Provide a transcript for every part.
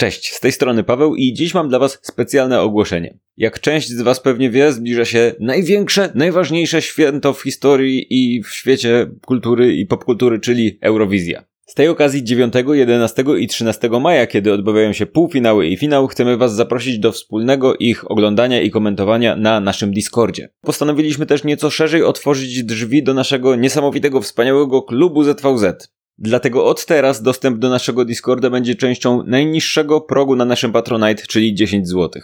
Cześć, z tej strony Paweł i dziś mam dla Was specjalne ogłoszenie. Jak część z Was pewnie wie, zbliża się największe, najważniejsze święto w historii i w świecie kultury i popkultury, czyli Eurowizja. Z tej okazji 9, 11 i 13 maja, kiedy odbywają się półfinały i finał, chcemy Was zaprosić do wspólnego ich oglądania i komentowania na naszym Discordzie. Postanowiliśmy też nieco szerzej otworzyć drzwi do naszego niesamowitego, wspaniałego klubu ZVZ. Dlatego od teraz dostęp do naszego Discorda będzie częścią najniższego progu na naszym Patronite, czyli 10 zł.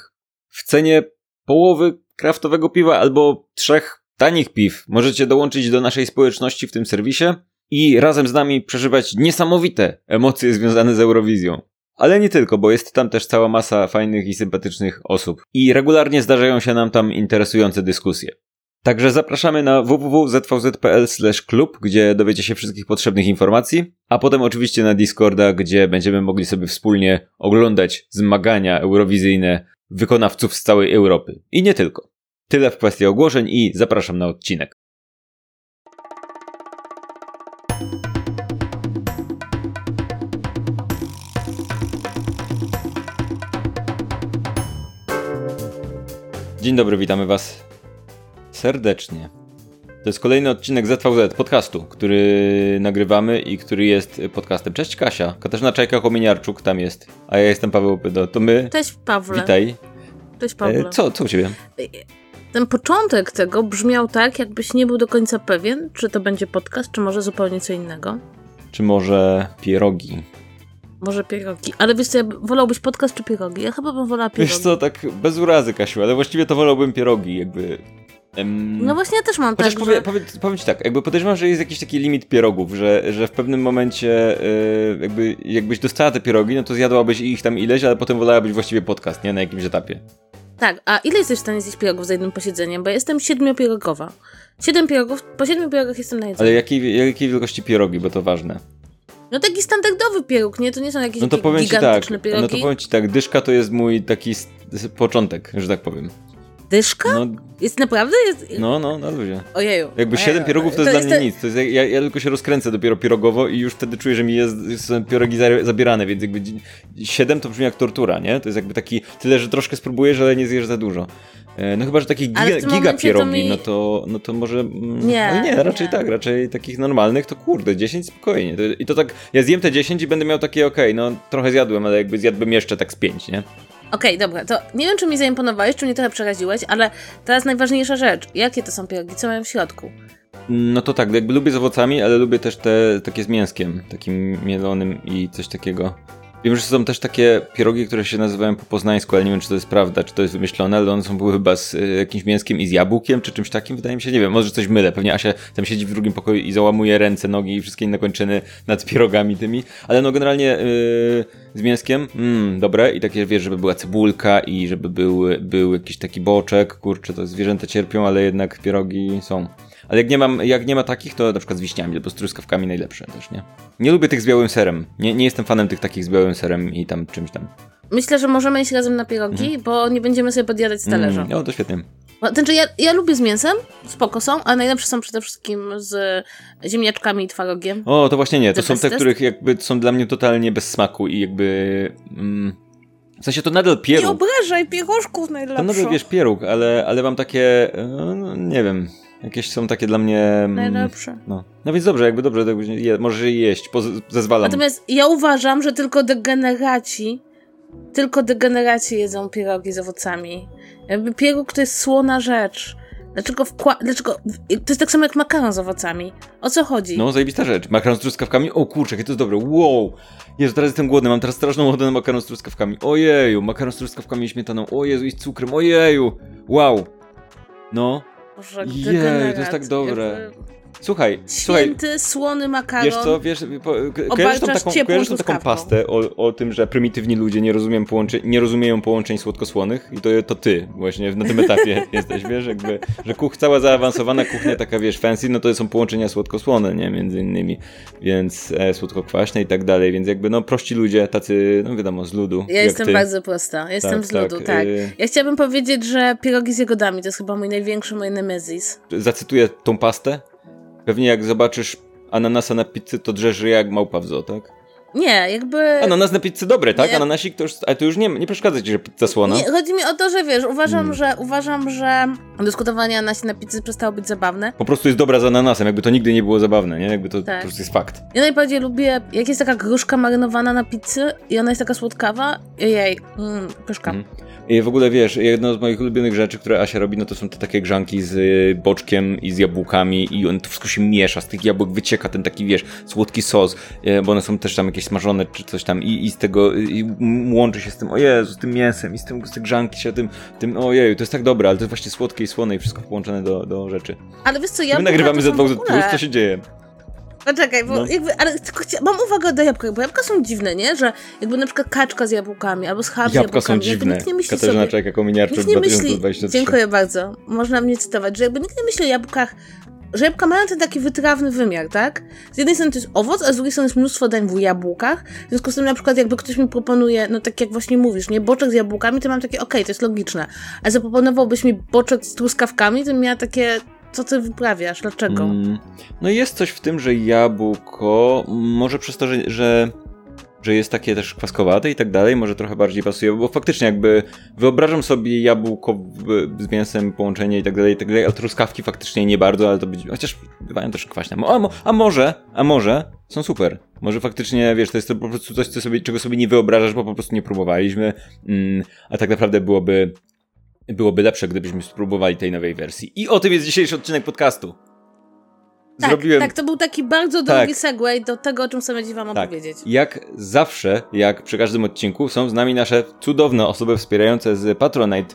W cenie połowy kraftowego piwa albo trzech tanich piw możecie dołączyć do naszej społeczności w tym serwisie i razem z nami przeżywać niesamowite emocje związane z Eurowizją. Ale nie tylko, bo jest tam też cała masa fajnych i sympatycznych osób. I regularnie zdarzają się nam tam interesujące dyskusje. Także zapraszamy na www.zvz.pl klub, gdzie dowiecie się wszystkich potrzebnych informacji, a potem oczywiście na Discorda, gdzie będziemy mogli sobie wspólnie oglądać zmagania eurowizyjne wykonawców z całej Europy. I nie tylko. Tyle w kwestii ogłoszeń i zapraszam na odcinek. Dzień dobry, witamy Was serdecznie. To jest kolejny odcinek ZVZ podcastu, który nagrywamy i który jest podcastem. Cześć Kasia, Katarzyna Czajka-Kominiarczuk tam jest, a ja jestem Paweł Opydo. To my. Cześć Pawle. Witaj. Cześć Pawle. E, co, co u ciebie? Ten początek tego brzmiał tak, jakbyś nie był do końca pewien, czy to będzie podcast, czy może zupełnie co innego. Czy może pierogi? Może pierogi. Ale wiesz co, ja wolałbyś podcast czy pierogi? Ja chyba bym wolała pierogi. Wiesz co, tak bez urazy, Kasiu, ale właściwie to wolałbym pierogi, jakby... No właśnie ja też mam Chociaż tak, powie, że... powie, powiem ci tak, jakby podejrzewam, że jest jakiś taki limit pierogów, że, że w pewnym momencie yy, jakby jakbyś dostała te pierogi, no to zjadłabyś ich tam ileś, ale potem wolałabyś właściwie podcast, nie? Na jakimś etapie. Tak, a ile jesteś w stanie zjeść pierogów za jednym posiedzeniem? Bo ja jestem siedmiopierogowa. Siedem pierogów, po siedmiu pierogach jestem na jedzeniu. Ale jakiej, jakiej wielkości pierogi, bo to ważne. No taki standardowy pieróg, nie? To nie są jakieś No to powiem ci tak, pierogi. no to powiem ci tak, dyszka to jest mój taki początek, że tak powiem. Dyszka? No, Jest naprawdę? Jest... no, no, na luzie. Ojeju. Jakby. 7 pierogów to jest to dla mnie to- nic. To jest, ja, ja tylko się rozkręcę dopiero pierogowo i już wtedy czuję, że mi jest, są pierogi za- zabierane, więc jakby 7 to brzmi jak tortura, nie? To jest jakby taki, tyle, że troszkę spróbujesz, ale nie zjesz za dużo. E, No chyba, że takich giga, giga momencie to pierogi, mi- no, to, no to może... mm, Nie, ale nie, raczej nie. tak, raczej takich normalnych to kurde, 10 spokojnie. I to tak, ja zjem te 10 i będę miał takie, okej, no trochę zjadłem, ale jakby zjadłbym jeszcze tak z 5, nie? Okej, dobra, to nie wiem, czy mi zaimponowałeś, czy mnie trochę przeraziłeś, ale teraz najważniejsza rzecz. Jakie to są pierogi? Co mają w środku? No to tak, jakby lubię z owocami, ale lubię też te takie z mięskiem, takim mielonym i coś takiego. Wiem, że są też takie pierogi, które się nazywają po poznańsku, ale nie wiem, czy to jest prawda, czy to jest wymyślone, ale one są były chyba z y, jakimś mięskiem i z jabłkiem, czy czymś takim, wydaje mi się, nie wiem, może coś mylę, pewnie Asia tam siedzi w drugim pokoju i załamuje ręce, nogi i wszystkie inne kończyny nad pierogami tymi, ale no generalnie y, z mięskiem, mm, dobre i takie, wiesz, żeby była cebulka i żeby był, był jakiś taki boczek, kurczę, to zwierzęta cierpią, ale jednak pierogi są. Ale jak nie, mam, jak nie ma takich, to na przykład z wiśniami albo z truskawkami najlepsze też, nie? Nie lubię tych z białym serem. Nie, nie jestem fanem tych takich z białym serem i tam czymś tam. Myślę, że możemy iść razem na pierogi, bo nie będziemy sobie podjadać z talerza. Mm, no to świetnie. Znaczy, ja, ja lubię z mięsem, spoko są, a najlepsze są przede wszystkim z ziemniaczkami i twarogiem. O, to właśnie nie. To są te, których jakby są dla mnie totalnie bez smaku i jakby... Mm, w sensie to nadal Nie pieróg. obrażaj pierożków To najlepsze. nadal wiesz pieróg, ale, ale mam takie... e, No, nie wiem. Jakieś są takie dla mnie... mm, Najlepsze. No. no więc dobrze, jakby dobrze, jakby je, możesz je jeść, poz- zezwalam. Natomiast ja uważam, że tylko degeneraci, tylko degeneraci jedzą pierogi z owocami. Jakby pieróg to jest słona rzecz. Dlaczego wkła... Dlaczego... To jest tak samo jak makaron z owocami. O co chodzi? No, zajebista rzecz. Makaron z truskawkami. O kurczę, jakie to jest dobre. Wow! Jezu, teraz jestem głodny, mam teraz straszną ochotę na makaron z truskawkami. Ojeju, makaron z truskawkami i śmietaną. O Jezu, i z cukrem. Ojeju! Wow! No. Boże, Jej, to jest tak dobre. Jakby Słuchaj, słuchaj. Święty, słony makaron. Wiesz co, wiesz, po, ko- kojarzysz tą taką, kojarzysz tą taką pastę o, o tym, że prymitywni ludzie nie rozumieją, połączeń, nie rozumieją połączeń słodko-słonych i to, to ty właśnie na tym etapie jesteś, wiesz, jakby, że kuch, cała zaawansowana kuchnia taka, wiesz, fancy, no to są połączenia słodko-słone, nie, między innymi, więc e, słodko-kwaśne i tak dalej, więc jakby, no, prości ludzie, tacy, no wiadomo, z ludu, Ja jestem ty. bardzo prosta. Jestem Tak, z ludu, tak, tak. y- Ja chciałabym powiedzieć, że pierogi z jagodami to jest chyba mój największy, mój nemezis. Zacytuję tą pastę, pewnie jak zobaczysz ananasa na pizzy, to drzesz ryja jak małpa w zoo, tak? Nie, jakby... Ananas na pizzę dobre, tak? Nie. Ananasik to już, ale to już nie, nie przeszkadza ci, że pizza słona. Nie, chodzi mi o to, że wiesz, uważam, hmm. że uważam, że dyskutowanie anasie na pizzy przestało być zabawne. Po prostu jest dobra z ananasem, jakby to nigdy nie było zabawne, nie? Jakby to tak. po prostu jest fakt. Ja najbardziej lubię, jak jest taka gruszka marynowana na pizzy i ona jest taka słodkawa, jej, mm, pyszka. Hmm. I w ogóle wiesz, jedno z moich ulubionych rzeczy, które Asia robi, no to są te takie grzanki z y, boczkiem i z jabłkami i on to wszystko się miesza, z tych jabłek wycieka ten taki, wiesz, słodki sos, y, bo one są też tam jakieś smażone czy coś tam i, i z tego i łączy się z tym, o Jezu, z tym mięsem i z tym, z tych grzanki się tym, tym, ojeju, to jest tak dobre, ale to jest właśnie słodkie i słone i wszystko połączone do, do rzeczy. Ale wiesz co, ja My nagrywamy za 2 plus, co się dzieje? Poczekaj, bo no. jakby, ale tylko chcia, mam uwagę do jabłka, bo jabłka są dziwne, nie? Że jakby na przykład kaczka z jabłkami albo schab z jabłkami. Jabłka są dziwne. Nikt nie myśli Katarzyna sobie, Czajka, kominiarczyk 2023. Dziękuję bardzo. Można mnie cytować, że jakby nikt nie myśli o jabłkach że jabłka mają ten taki wytrawny wymiar, tak? Z jednej strony to jest owoc, a z drugiej strony jest mnóstwo dań w jabłkach. W związku z tym na przykład jakby ktoś mi proponuje, no tak jak właśnie mówisz, nie, boczek z jabłkami, to mam takie, okej, okay, to jest logiczne. A zaproponowałbyś mi boczek z truskawkami, to miała takie, co ty wyprawiasz? Dlaczego? Mm, no jest coś w tym, że jabłko, może przez to, że, że, że jest takie też kwaskowate i tak dalej, może trochę bardziej pasuje, bo faktycznie jakby wyobrażam sobie jabłko z mięsem, połączenie i tak dalej, i tak dalej, ale truskawki faktycznie nie bardzo, ale to być, chociaż bywają też kwaśne. A, a może, a może są super. Może faktycznie, wiesz, to jest to po prostu coś, co sobie, czego sobie nie wyobrażasz, bo po prostu nie próbowaliśmy, mm, a tak naprawdę byłoby byłoby lepsze, gdybyśmy spróbowali tej nowej wersji. I o tym jest dzisiejszy odcinek podcastu. Tak, Zrobiłem... tak, to był taki bardzo długi tak. segway do tego, o czym sobie dziś wam tak. opowiedzieć. Jak zawsze, jak przy każdym odcinku, są z nami nasze cudowne osoby wspierające z Patronite,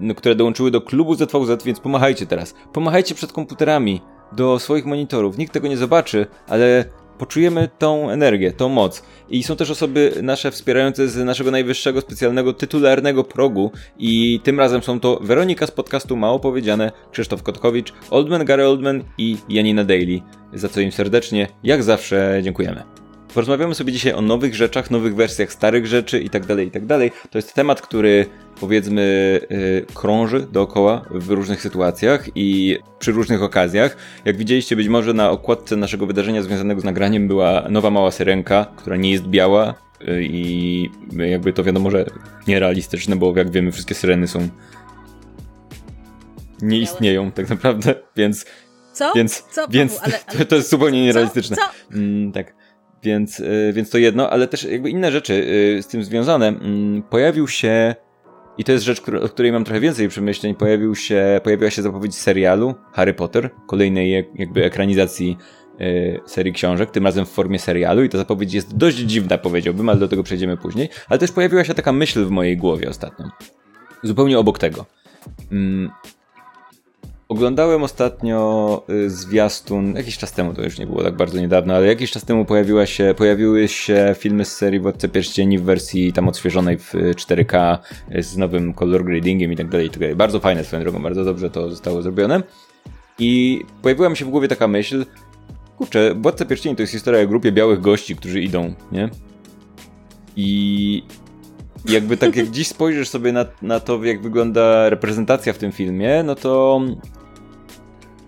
yy, które dołączyły do klubu ZVZ, więc pomachajcie teraz. Pomachajcie przed komputerami do swoich monitorów. Nikt tego nie zobaczy, ale poczujemy tą energię, tą moc. I są też osoby nasze wspierające z naszego najwyższego specjalnego tytularnego progu i tym razem są to Weronika z podcastu Mało Powiedziane, Krzysztof Kotkowicz, Oldman Gary Oldman i Janina Daily, za co im serdecznie, jak zawsze, dziękujemy. Porozmawiamy sobie dzisiaj o nowych rzeczach, nowych wersjach starych rzeczy i tak dalej, i tak dalej. To jest temat, który powiedzmy yy, krąży dookoła w różnych sytuacjach i przy różnych okazjach. Jak widzieliście być może na okładce naszego wydarzenia związanego z nagraniem była nowa mała syrenka, która nie jest biała yy, i jakby to wiadomo, że nierealistyczne, bo jak wiemy wszystkie syreny są nie istnieją tak naprawdę, więc co? Więc, Co? więc ale, ale... To, to, jest zupełnie nierealistyczne. Co? Co? Mm, tak. Więc, y, więc to jedno, ale też jakby inne rzeczy y, z tym związane. Mm, pojawił się, i to jest rzecz, o której mam trochę więcej przemyśleń, pojawił się, pojawiła się zapowiedź serialu Harry Potter, kolejnej jakby ekranizacji y, serii książek, tym razem w formie serialu i ta zapowiedź jest dość dziwna, powiedziałbym, ale do tego przejdziemy później. Ale też pojawiła się taka myśl w mojej głowie ostatnio. Zupełnie obok tego. Oglądałem ostatnio y, zwiastun, jakiś czas temu, to już nie było tak bardzo niedawno, ale jakiś czas temu pojawiła się, pojawiły się filmy z serii Władcy Pierścieni w wersji tam odświeżonej w 4K y, z nowym color gradingiem tak i tak dalej. Bardzo fajne swoją drogą, bardzo dobrze to zostało zrobione. I pojawiła mi się w głowie taka myśl, kurczę, Władca Pierścieni to jest historia o grupie białych gości, którzy idą, nie? I jakby tak jak dziś spojrzysz sobie na, na to, jak wygląda reprezentacja w tym filmie, no to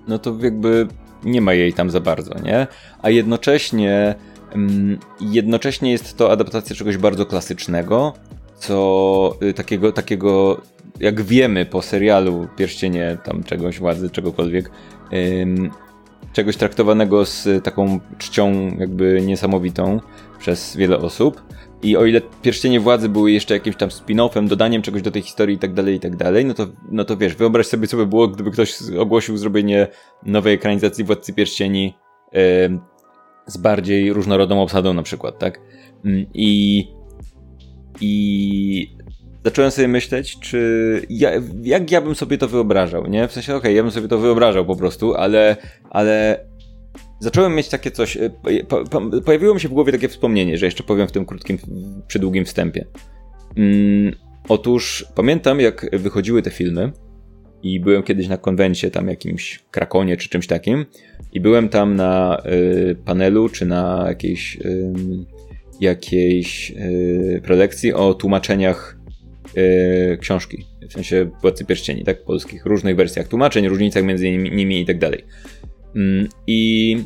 no to jakby nie ma jej tam za bardzo, nie? A jednocześnie mm, jednocześnie jest to adaptacja czegoś bardzo klasycznego, co y, takiego, takiego jak wiemy po serialu Pierścienie tam czegoś władzy, czegokolwiek, czegoś traktowanego z taką czcią jakby niesamowitą przez wiele osób. I o ile pierścienie władzy były jeszcze jakimś tam spin-offem, dodaniem czegoś do tej historii i tak dalej, i tak dalej, no to, no to wiesz, wyobraź sobie, co by było, gdyby ktoś ogłosił zrobienie nowej ekranizacji Władcy Pierścieni yy, z bardziej różnorodną obsadą na przykład, tak? Yy, I, i zacząłem sobie myśleć, czy ja, jak ja bym sobie to wyobrażał, nie? W sensie, okej, okay, ja bym sobie to wyobrażał po prostu, ale, ale zacząłem mieć takie coś. E, po, po, pojawiło mi się w głowie takie wspomnienie, że jeszcze powiem w tym krótkim, przydługim wstępie. Mm, otóż pamiętam, jak wychodziły te filmy i byłem kiedyś na konwencie, tam jakimś Krakonie czy czymś takim, i byłem tam na y, panelu czy na jakiejś, y, jakiejś y, prelekcji o tłumaczeniach książki, w sensie Władcy Pierścieni, tak, polskich, różnych wersjach tłumaczeń, różnicach między nimi, nimi i tak dalej. Mm, I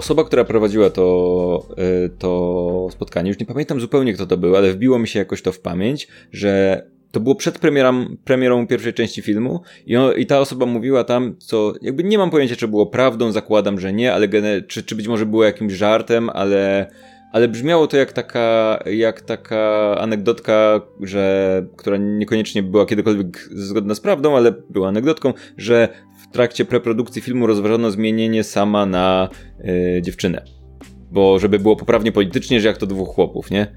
osoba, która prowadziła to, e, to spotkanie, już nie pamiętam zupełnie kto to był, ale wbiło mi się jakoś to w pamięć, że to było przed premierą, premierą pierwszej części filmu i, on, i ta osoba mówiła tam, co jakby nie mam pojęcia, czy było prawdą, zakładam, że nie, ale czy, czy być może było jakimś żartem, ale, ale brzmiało to jak taka, jak taka anegdotka, że, która niekoniecznie była kiedykolwiek zgodna z prawdą, ale była anegdotką, że trakcie preprodukcji filmu rozważono zmienienie sama na yy, dziewczynę. Bo żeby było poprawnie politycznie, że jak to dwóch chłopów, nie?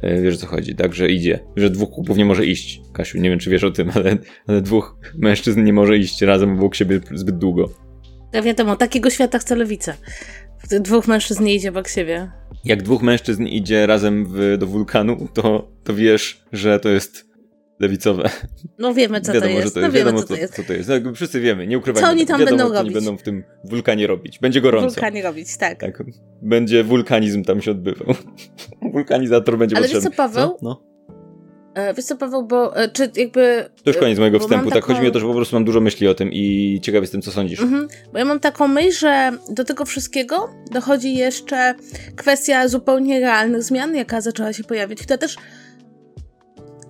E, wiesz o co chodzi, tak? Że idzie. Że dwóch chłopów nie może iść. Kasiu, nie wiem czy wiesz o tym, ale, ale dwóch mężczyzn nie może iść razem obok siebie zbyt długo. Ja wiadomo, takiego świata chce lewica. Dwóch mężczyzn nie idzie obok siebie. Jak dwóch mężczyzn idzie razem w, do wulkanu, to, to wiesz, że to jest lewicowe. No wiemy, co wiadomo, to jest. To jest. No wiemy, co, to jest. co to jest. No, wszyscy wiemy, nie ukrywajmy. Co oni tam wiadomo, będą co robić? Oni będą w tym wulkanie robić. Będzie gorąco. Wulkanie robić, tak. tak. Będzie wulkanizm tam się odbywał. Wulkanizator będzie Ale potrzebny. Ale wiesz co, Paweł? Co? No. E, wiesz co, Paweł, bo e, czy jakby... To już koniec mojego wstępu, tak taką... chodzi mi o to, że po prostu mam dużo myśli o tym i ciekaw jestem, co sądzisz. Mhm, bo ja mam taką myśl, że do tego wszystkiego dochodzi jeszcze kwestia zupełnie realnych zmian, jaka zaczęła się pojawić, która też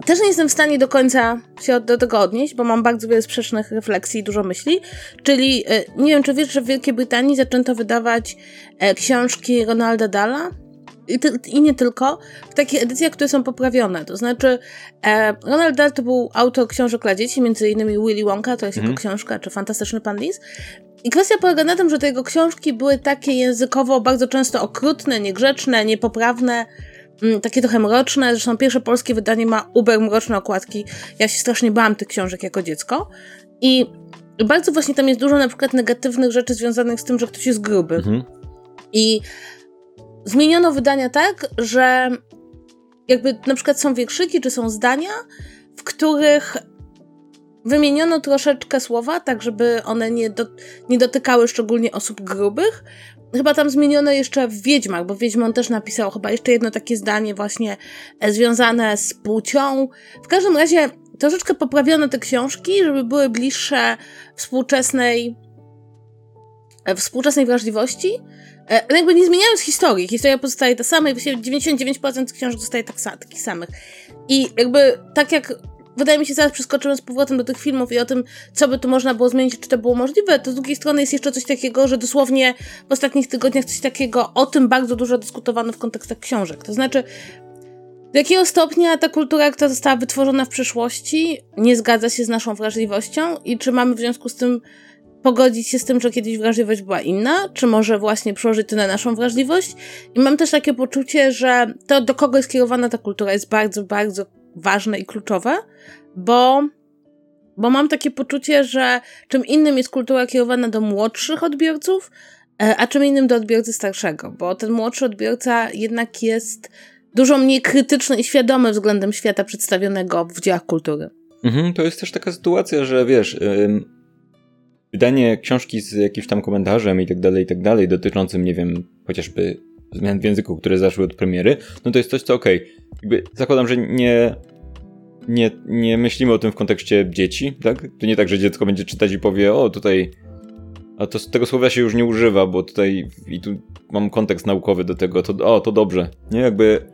też nie jestem w stanie do końca się do tego odnieść, bo mam bardzo wiele sprzecznych refleksji i dużo myśli. Czyli e, nie wiem, czy wiesz, że w Wielkiej Brytanii zaczęto wydawać e, książki Ronalda Dala. I, ty, I, nie tylko, w takich edycjach, które są poprawione. To znaczy, e, Ronald Dahl to był autor książek dla dzieci, między innymi Willy Wonka, to jest mm. jego książka, czy Fantastyczny Pan Lis. I kwestia polega na tym, że te jego książki były takie językowo bardzo często okrutne, niegrzeczne, niepoprawne, takie trochę mroczne. Zresztą pierwsze polskie wydanie ma uber mroczne okładki. Ja się strasznie bałam tych książek jako dziecko. I bardzo właśnie tam jest dużo na przykład negatywnych rzeczy związanych z tym, że ktoś jest gruby. Mhm. I zmieniono wydania tak, że jakby na przykład są wierszyki, czy są zdania, w których wymieniono troszeczkę słowa, tak żeby one nie, do, nie dotykały szczególnie osób grubych, Chyba tam zmieniono jeszcze w Wiedźmach, bo Wiedźmon też napisał chyba jeszcze jedno takie zdanie właśnie e, związane z płcią. W każdym razie troszeczkę poprawiono te książki, żeby były bliższe współczesnej e, współczesnej wrażliwości. E, ale jakby nie zmieniając historii. Historia pozostaje ta sama i właściwie 99% książek zostaje tak, takich samych. I jakby tak jak wydaje mi się, zaraz przeskoczymy z powrotem do tych filmów i o tym, co by tu można było zmienić, czy to było możliwe, to z drugiej strony jest jeszcze coś takiego, że dosłownie w ostatnich tygodniach coś takiego, o tym bardzo dużo dyskutowano w kontekstach książek. To znaczy, do jakiego stopnia ta kultura, która została wytworzona w przeszłości, nie zgadza się z naszą wrażliwością i czy mamy w związku z tym pogodzić się z tym, że kiedyś wrażliwość była inna, czy może właśnie przełożyć to na naszą wrażliwość. I mam też takie poczucie, że to, do kogo jest kierowana ta kultura, jest bardzo, bardzo ważne i kluczowe, bo, bo mam takie poczucie, że czym innym jest kultura kierowana do młodszych odbiorców, e, a czym innym do odbiorcy starszego, bo ten młodszy odbiorca jednak jest dużo mniej krytyczny i świadomy względem świata przedstawionego w dziełach kultury. Mhm, to jest też taka sytuacja, że wiesz, wydanie książki z jakimś tam komentarzem i tak dalej, i tak dalej, dotyczącym, nie wiem, chociażby zmian w języku, które zaszły od premiery, no to jest coś, co okej. Okay. Jakby zakładam, że nie, nie, nie myślimy o tym w kontekście dzieci, tak? To nie tak, że dziecko będzie czytać i powie, o tutaj, a to tego słowa się już nie używa, bo tutaj i tu mam kontekst naukowy do tego, to o, to dobrze. Nie, jakby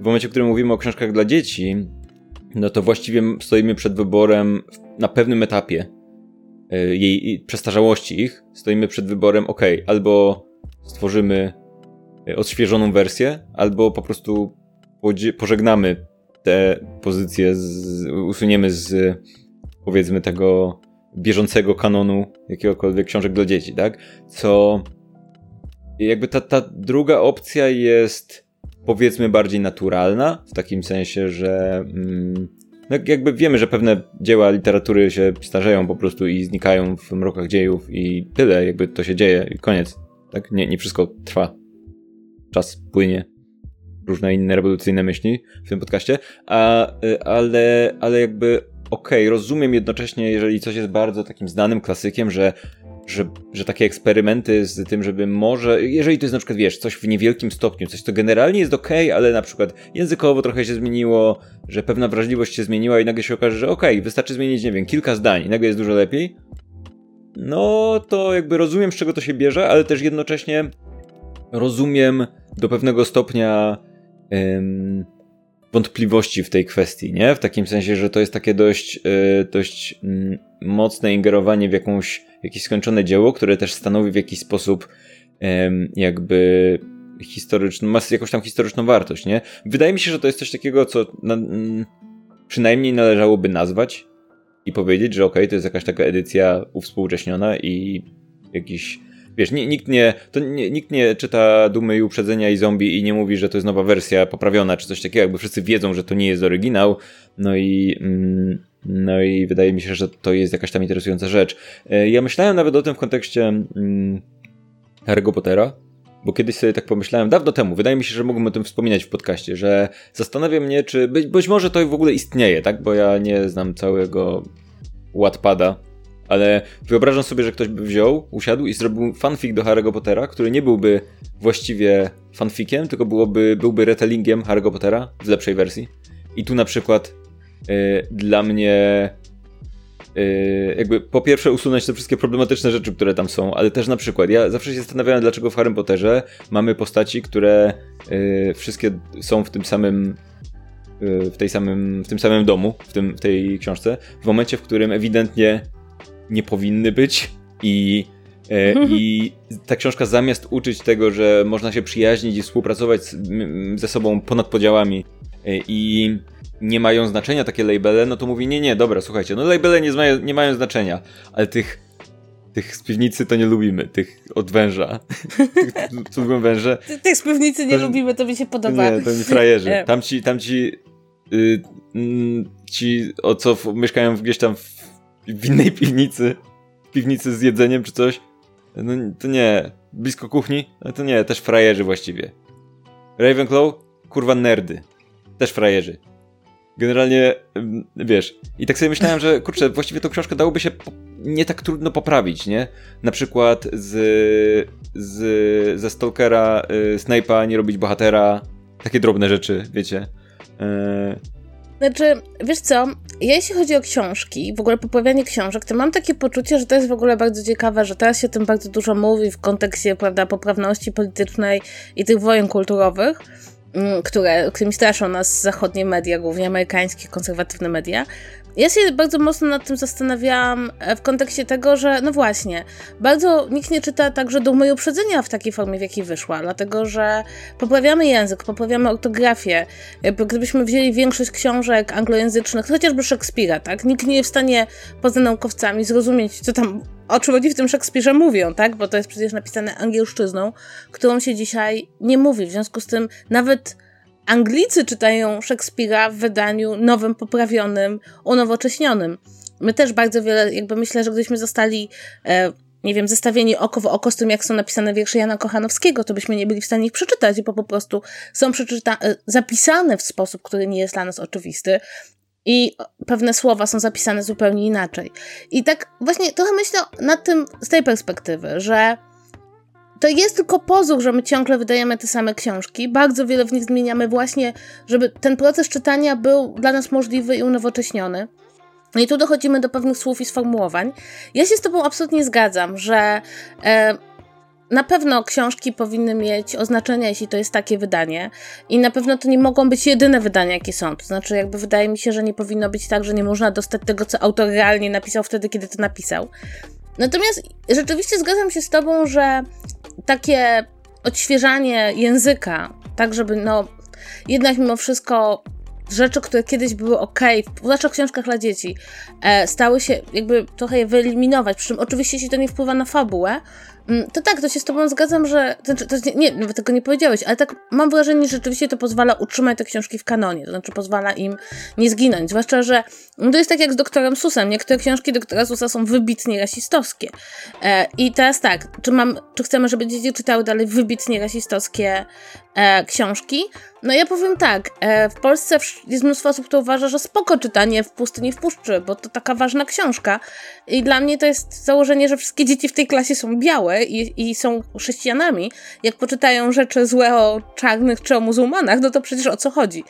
w momencie, w którym mówimy o książkach dla dzieci, no to właściwie stoimy przed wyborem na pewnym etapie e, jej przestarzałości ich, stoimy przed wyborem, ok, albo stworzymy odświeżoną wersję, albo po prostu pożegnamy te pozycje, z, usuniemy z powiedzmy tego bieżącego kanonu jakiegokolwiek książek dla dzieci, tak? Co jakby ta, ta druga opcja jest powiedzmy bardziej naturalna, w takim sensie, że mm, no jakby wiemy, że pewne dzieła literatury się starzeją po prostu i znikają w mrokach dziejów i tyle, jakby to się dzieje i koniec. Tak? Nie, nie wszystko trwa. Czas płynie różne inne rewolucyjne myśli w tym podcaście, a, y, ale, ale jakby okej, okay, rozumiem jednocześnie, jeżeli coś jest bardzo takim znanym klasykiem, że, że, że takie eksperymenty z tym, żeby może, jeżeli to jest na przykład, wiesz, coś w niewielkim stopniu, coś to generalnie jest okej, okay, ale na przykład językowo trochę się zmieniło, że pewna wrażliwość się zmieniła i nagle się okaże, że okej, okay, wystarczy zmienić, nie wiem, kilka zdań i nagle jest dużo lepiej, no to jakby rozumiem, z czego to się bierze, ale też jednocześnie rozumiem do pewnego stopnia ym, wątpliwości w tej kwestii, nie? W takim sensie, że to jest takie dość, yy, dość yy, mocne ingerowanie w jakąś, jakieś skończone dzieło, które też stanowi w jakiś sposób jakby historyczną, ma jakąś tam historyczną wartość, nie? Wydaje mi się, że to jest coś takiego, co na, mm, przynajmniej należałoby nazwać i powiedzieć, że okej, okay, to jest jakaś taka edycja uwspółcześniona i jakiś wiesz, nikt nie, to nie, nikt nie czyta Dumy i Uprzedzenia i Zombie i nie mówi, że to jest nowa wersja poprawiona czy coś takiego, jakby wszyscy wiedzą, że to nie jest oryginał, no i mm, no i wydaje mi się, że to jest jakaś tam interesująca rzecz. E, ja myślałem nawet o tym w kontekście mm, Harry'ego Pottera, bo kiedyś sobie tak pomyślałem, dawno temu, wydaje mi się, że mógłbym o tym wspominać w podcaście, że zastanawia mnie, czy być, być może to w ogóle istnieje, tak? Bo ja nie znam całego Wattpada, ale wyobrażam sobie, że ktoś by wziął, usiadł i zrobił fanfic do Harry'ego Pottera, który nie byłby właściwie fanficiem, tylko byłoby, byłby retellingiem Harry'ego Pottera w lepszej wersji. I tu na przykład yy, dla mnie yy, jakby po pierwsze usunąć te wszystkie problematyczne rzeczy, które tam są, ale też na przykład ja zawsze się zastanawiałem, dlaczego w Harry Potterze mamy postaci, które yy, wszystkie są w tym samym w, tej samym, w tym samym domu, w, tym, w tej książce, w momencie, w którym ewidentnie nie powinny być i e, i ta książka zamiast uczyć tego, że można się przyjaźnić i współpracować ze sobą ponad podziałami e, i nie mają znaczenia takie labele, no to mówi nie, nie, dobra, słuchajcie, no labele nie, mają, nie mają znaczenia, ale tych tych z piwnicy to nie lubimy, tych od węża. co lubią węże. Tych z piwnicy nie to, lubimy, to mi się podoba. Nie, to mi frajerzy. Tamci, tamci, y, mm, ci, o co w, mieszkają gdzieś tam w w innej piwnicy, piwnicy z jedzeniem czy coś. No to nie. Blisko kuchni? No to nie, też frajerzy właściwie. Ravenclaw? Kurwa nerdy. Też frajerzy. Generalnie, wiesz, i tak sobie myślałem, że kurczę, właściwie tą książkę dałoby się nie tak trudno poprawić, nie? Na przykład z, z ze Stalkera y, Snape'a nie robić bohatera, takie drobne rzeczy, wiecie. Y, znaczy, wiesz co, ja jeśli chodzi o książki, w ogóle poprawianie książek, to mam takie poczucie, że to jest w ogóle bardzo ciekawe, że teraz się o tym bardzo dużo mówi w kontekście, prawda, poprawności politycznej i tych wojen kulturowych, mm, które, którymi straszą nas zachodnie media, głównie amerykańskie, konserwatywne media. Ja się bardzo mocno nad tym zastanawiałam e, w kontekście tego, że no właśnie, bardzo nikt nie czyta także do mojej uprzedzenia w takiej formie, w jakiej wyszła, dlatego że poprawiamy język, poprawiamy ortografię. Gdybyśmy wzięli większość książek anglojęzycznych, chociażby Szekspira, tak? Nikt nie jest w stanie poza naukowcami zrozumieć, co tam o czym oni w tym Szekspirze mówią, tak? Bo to jest przecież napisane angielszczyzną, którą się dzisiaj nie mówi. W związku z tym nawet Anglicy czytają Szekspira w wydaniu nowym, poprawionym, unowocześnionym. My też bardzo wiele, jakby myślę, że gdybyśmy zostali, e, nie wiem, zestawieni oko w oko z tym, jak są napisane wiersze Jana Kochanowskiego, to byśmy nie byli w stanie ich przeczytać, bo po prostu są przeczyta- e, zapisane w sposób, który nie jest dla nas oczywisty. I pewne słowa są zapisane zupełnie inaczej. I tak właśnie trochę myślę nad tym z tej perspektywy, że to jest tylko pozór, że my ciągle wydajemy te same książki. Bardzo wiele w nich zmieniamy właśnie, żeby ten proces czytania był dla nas możliwy i unowocześniony. No i tu dochodzimy do pewnych słów i sformułowań. Ja się z Tobą absolutnie zgadzam, że e, na pewno książki powinny mieć oznaczenia, jeśli to jest takie wydanie, i na pewno to nie mogą być jedyne wydania, jakie są. To znaczy, jakby wydaje mi się, że nie powinno być tak, że nie można dostać tego, co autor realnie napisał wtedy, kiedy to napisał. Natomiast rzeczywiście zgadzam się z Tobą, że takie odświeżanie języka, tak żeby no jednak mimo wszystko rzeczy, które kiedyś były ok, zwłaszcza w książkach dla dzieci, e, stały się jakby trochę je wyeliminować, przy czym oczywiście jeśli to nie wpływa na fabułę, to tak, to się z Tobą zgadzam, że. To, znaczy, to, nie, nawet tego nie powiedziałeś, ale tak mam wrażenie, że rzeczywiście to pozwala utrzymać te książki w kanonie, to znaczy pozwala im nie zginąć. Zwłaszcza, że no to jest tak jak z doktorem Susem. Niektóre książki doktora Susa są wybitnie rasistowskie. E, I teraz tak, czy, mam, czy chcemy, żeby dzieci czytały dalej wybitnie rasistowskie e, książki? No ja powiem tak, e, w Polsce jest mnóstwo osób, które uważa, że spoko czytanie w pustyni w puszczy, bo to taka ważna książka. I dla mnie to jest założenie, że wszystkie dzieci w tej klasie są białe i, i są chrześcijanami. Jak poczytają rzeczy złe o czarnych czy o muzułmanach, no to przecież o co chodzi.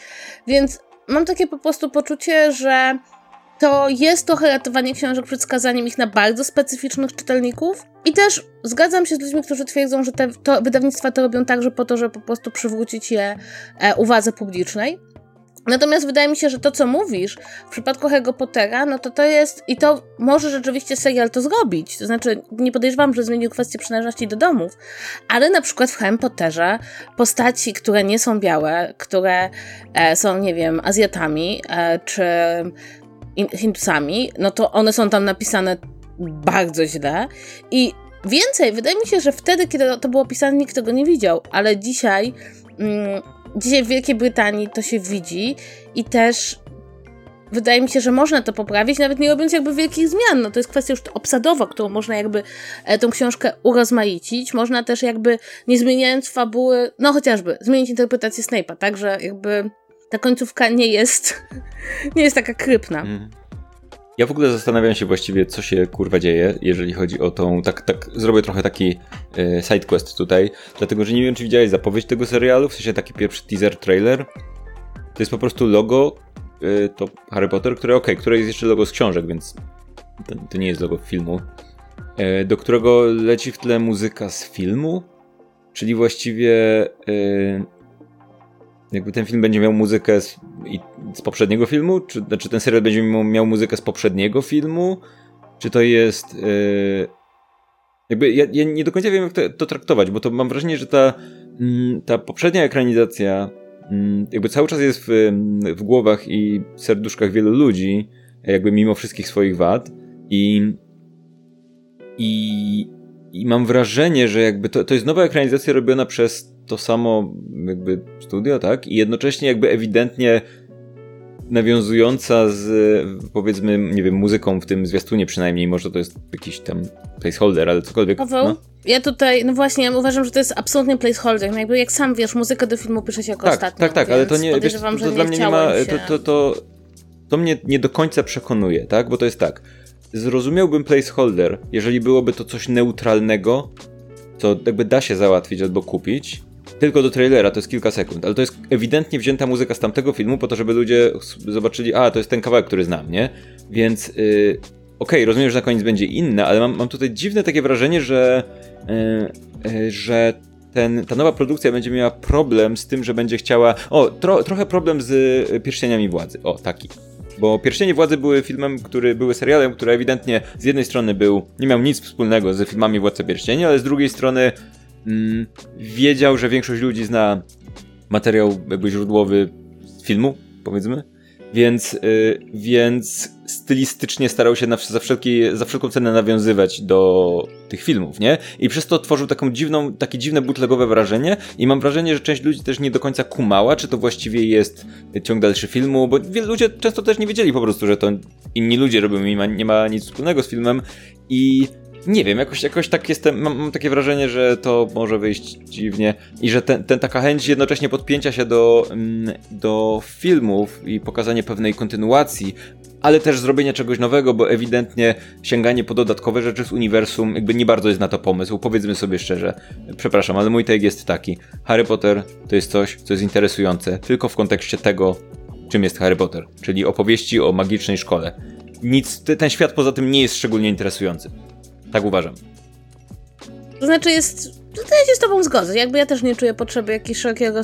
Więc mam takie po prostu poczucie, że to jest trochę ratowanie książek przed skazaniem ich na bardzo specyficznych czytelników. I też zgadzam się z ludźmi, którzy twierdzą, że te to, wydawnictwa to robią także po to, żeby po prostu przywrócić je e, uwadze publicznej. Natomiast wydaje mi się, że to, co mówisz w przypadku Harry Pottera, no to to jest, i to może rzeczywiście serial to zrobić. To znaczy, nie podejrzewam, że zmienił kwestię przynależności do domów, ale na przykład w Harry Potterze postaci, które nie są białe, które e, są, nie wiem, Azjatami, e, czy Hindusami, no to one są tam napisane bardzo źle. I więcej, wydaje mi się, że wtedy, kiedy to było pisane, nikt tego nie widział, ale dzisiaj. Mm, Dzisiaj w Wielkiej Brytanii to się widzi i też wydaje mi się, że można to poprawić, nawet nie robiąc jakby wielkich zmian. No to jest kwestia już obsadowa, którą można jakby e, tą książkę urozmaicić. Można też jakby, nie zmieniając fabuły, no chociażby, zmienić interpretację Snape'a, tak, że jakby ta końcówka nie jest, nie jest taka krypna. Mm. Ja w ogóle zastanawiam się właściwie, co się kurwa dzieje, jeżeli chodzi o tą. Tak, tak zrobię trochę taki e, sidequest tutaj, dlatego że nie wiem, czy widziałeś zapowiedź tego serialu, w sensie taki pierwszy teaser, trailer. To jest po prostu logo, e, to Harry Potter, które ok, które jest jeszcze logo z książek, więc to, to nie jest logo filmu, e, do którego leci w tle muzyka z filmu, czyli właściwie jakby ten film będzie miał muzykę z, z poprzedniego filmu? Czy znaczy ten serial będzie miał, muzykę z poprzedniego filmu? Czy to jest. Yy... Jakby ja, ja, nie do końca wiem, jak to, to, traktować, bo to mam wrażenie, że ta, mm, ta poprzednia ekranizacja mm, jakby cały czas jest w, w głowach i serduszkach wielu ludzi, jakby mimo wszystkich swoich wad. I, i, i mam wrażenie, że jakby to, to jest nowa ekranizacja robiona przez to samo jakby studio, tak? I jednocześnie jakby ewidentnie nawiązująca z powiedzmy, nie wiem, muzyką w tym zwiastunie przynajmniej, może to jest jakiś tam placeholder, ale cokolwiek. Paweł, no. ja tutaj, no właśnie, ja uważam, że to jest absolutnie placeholder. No jakby jak sam wiesz, muzykę do filmu pisze się jako tak, ostatnią. Tak, tak, ale to nie, wiesz, to, to dla mnie nie ma, to, to, to, to mnie nie do końca przekonuje, tak? Bo to jest tak, zrozumiałbym placeholder, jeżeli byłoby to coś neutralnego, co jakby da się załatwić albo kupić, tylko do trailera, to jest kilka sekund, ale to jest ewidentnie wzięta muzyka z tamtego filmu po to, żeby ludzie zobaczyli, a to jest ten kawałek, który znam, nie? Więc yy, okej, okay, rozumiem, że na koniec będzie inne, ale mam, mam tutaj dziwne takie wrażenie, że, yy, yy, że ten, ta nowa produkcja będzie miała problem z tym, że będzie chciała. O, tro, trochę problem z pierścieniami władzy. O, taki. Bo Pierścienie Władzy były filmem, który były serialem, który ewidentnie z jednej strony był, nie miał nic wspólnego z filmami Władcy Pierścieni, ale z drugiej strony wiedział, że większość ludzi zna materiał jakby źródłowy filmu, powiedzmy. Więc, yy, więc stylistycznie starał się na, za, wszelki, za wszelką cenę nawiązywać do tych filmów, nie? I przez to tworzył taką dziwną, takie dziwne bootlegowe wrażenie i mam wrażenie, że część ludzi też nie do końca kumała, czy to właściwie jest ciąg dalszy filmu, bo ludzie często też nie wiedzieli po prostu, że to inni ludzie robią i ma, nie ma nic wspólnego z filmem i nie wiem, jakoś, jakoś tak jestem, mam, mam, takie wrażenie, że to może wyjść dziwnie i że ten, ten taka chęć jednocześnie podpięcia się do, mm, do filmów i pokazanie pewnej kontynuacji, ale też zrobienia czegoś nowego, bo ewidentnie sięganie po dodatkowe rzeczy z uniwersum jakby nie bardzo jest na to pomysł, powiedzmy sobie szczerze. Przepraszam, ale mój take jest taki. Harry Potter to jest coś, co jest interesujące tylko w kontekście tego, czym jest Harry Potter, czyli opowieści o magicznej szkole. Nic, ten świat poza tym nie jest szczególnie interesujący. Tak uważam. To znaczy jest Tutaj się z tobą zgodzę. Jakby ja też nie czuję potrzeby jakiegoś szerokiego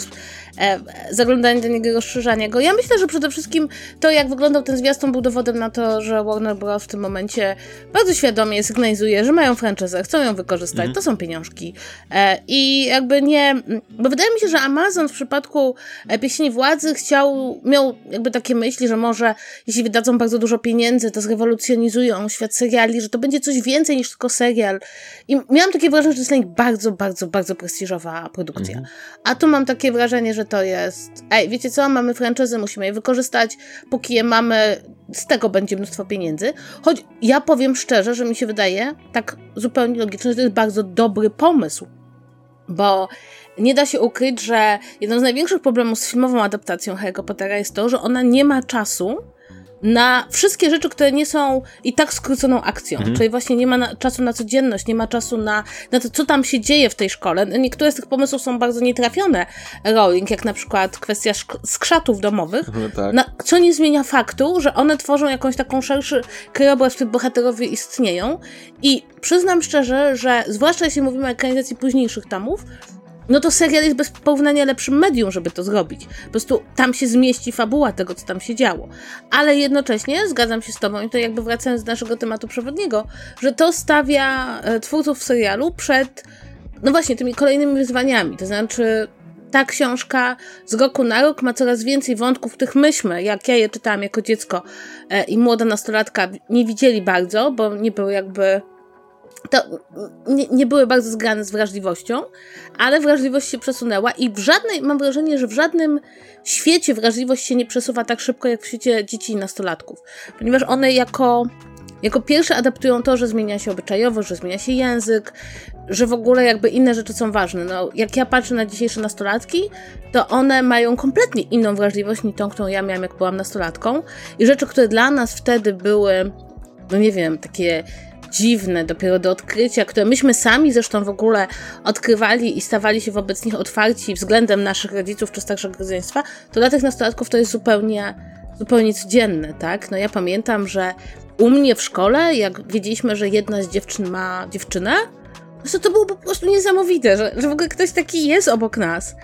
e, zaglądania do niego, rozszerzania go. Ja myślę, że przede wszystkim to, jak wyglądał ten zwiastun, był dowodem na to, że Warner Bros. w tym momencie bardzo świadomie sygnalizuje, że mają franczyzę, chcą ją wykorzystać. Mhm. To są pieniążki. E, I jakby nie... Bo wydaje mi się, że Amazon w przypadku e, Pieśni Władzy chciał, miał jakby takie myśli, że może jeśli wydadzą bardzo dużo pieniędzy, to zrewolucjonizują świat seriali, że to będzie coś więcej niż tylko serial. I miałam takie wrażenie, że to jest dla nich bardzo, bardzo, bardzo prestiżowa produkcja. Mhm. A tu mam takie wrażenie, że to jest, ej, wiecie co, mamy franczyzy, musimy je wykorzystać, póki je mamy, z tego będzie mnóstwo pieniędzy. Choć ja powiem szczerze, że mi się wydaje, tak zupełnie logicznie, że to jest bardzo dobry pomysł, bo nie da się ukryć, że jednym z największych problemów z filmową adaptacją Harry Pottera jest to, że ona nie ma czasu na wszystkie rzeczy, które nie są i tak skróconą akcją. Mhm. Czyli właśnie nie ma na, czasu na codzienność, nie ma czasu na, na to, co tam się dzieje w tej szkole. Niektóre z tych pomysłów są bardzo nietrafione, Rowling, jak na przykład kwestia skrzatów domowych, no tak. na, co nie zmienia faktu, że one tworzą jakąś taką szerszy krajobraz, w którym bohaterowie istnieją. I przyznam szczerze, że zwłaszcza jeśli mówimy o ekranizacji późniejszych tomów, no to serial jest bez porównania lepszym medium, żeby to zrobić. Po prostu tam się zmieści fabuła tego, co tam się działo. Ale jednocześnie zgadzam się z Tobą, i to jakby wracając do naszego tematu przewodniego, że to stawia e, twórców serialu przed, no właśnie, tymi kolejnymi wyzwaniami. To znaczy, ta książka z roku na rok ma coraz więcej wątków, których myśmy, jak ja je czytałam jako dziecko e, i młoda nastolatka, nie widzieli bardzo, bo nie były jakby to nie, nie, były bardzo zgrane z wrażliwością, ale wrażliwość się przesunęła i w żadnej, mam wrażenie, że w żadnym świecie wrażliwość się nie przesuwa tak szybko jak w świecie dzieci i nastolatków, ponieważ one jako, jako pierwsze adaptują to, że zmienia się obyczajowość, że zmienia się język, że w ogóle jakby inne rzeczy są ważne. No, jak ja patrzę na dzisiejsze nastolatki, to one mają kompletnie inną wrażliwość niż tą, którą ja miałam, jak byłam nastolatką i rzeczy, które dla nas wtedy były, no nie wiem, takie dziwne dopiero do odkrycia, które myśmy sami zresztą w ogóle odkrywali i stawali się wobec nich otwarci względem naszych rodziców czy starszego rodzeństwa, to dla tych nastolatków to jest zupełnie, zupełnie codzienne, tak? No ja pamiętam, że u mnie w szkole, jak wiedzieliśmy, że jedna z dziewczyn ma dziewczynę, to było po prostu niesamowite, że, że w ogóle ktoś taki jest obok nas.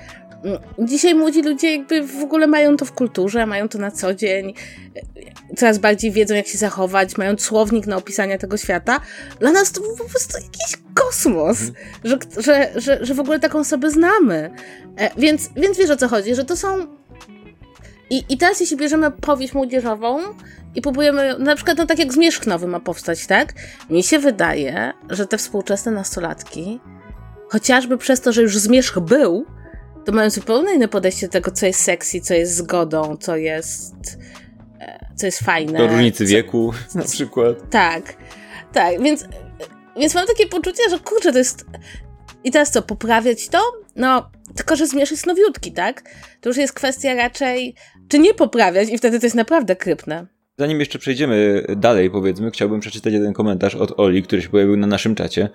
Dzisiaj młodzi ludzie jakby w ogóle mają to w kulturze, mają to na co dzień, coraz bardziej wiedzą, jak się zachować, mają słownik na opisanie tego świata. Dla nas to był po prostu jakiś kosmos, mhm. że, że, że, że w ogóle taką osobę znamy. E, więc, więc wiesz o co chodzi, że to są. I, I teraz, jeśli bierzemy powieść młodzieżową i próbujemy, na przykład, no tak jak Zmierzch Nowy ma powstać, tak? Mi się wydaje, że te współczesne nastolatki, chociażby przez to, że już Zmierzch był, to mają zupełnie inne podejście do tego, co jest sexy, co jest zgodą, co jest, e, co jest fajne. Do różnicy co, wieku na przykład. Tak, tak, więc, więc mam takie poczucie, że kurczę, to jest... I teraz co, poprawiać to? No, tylko, że zmierz jest nowiutki, tak? To już jest kwestia raczej, czy nie poprawiać i wtedy to jest naprawdę krypne. Zanim jeszcze przejdziemy dalej, powiedzmy, chciałbym przeczytać jeden komentarz od Oli, który się pojawił na naszym czacie.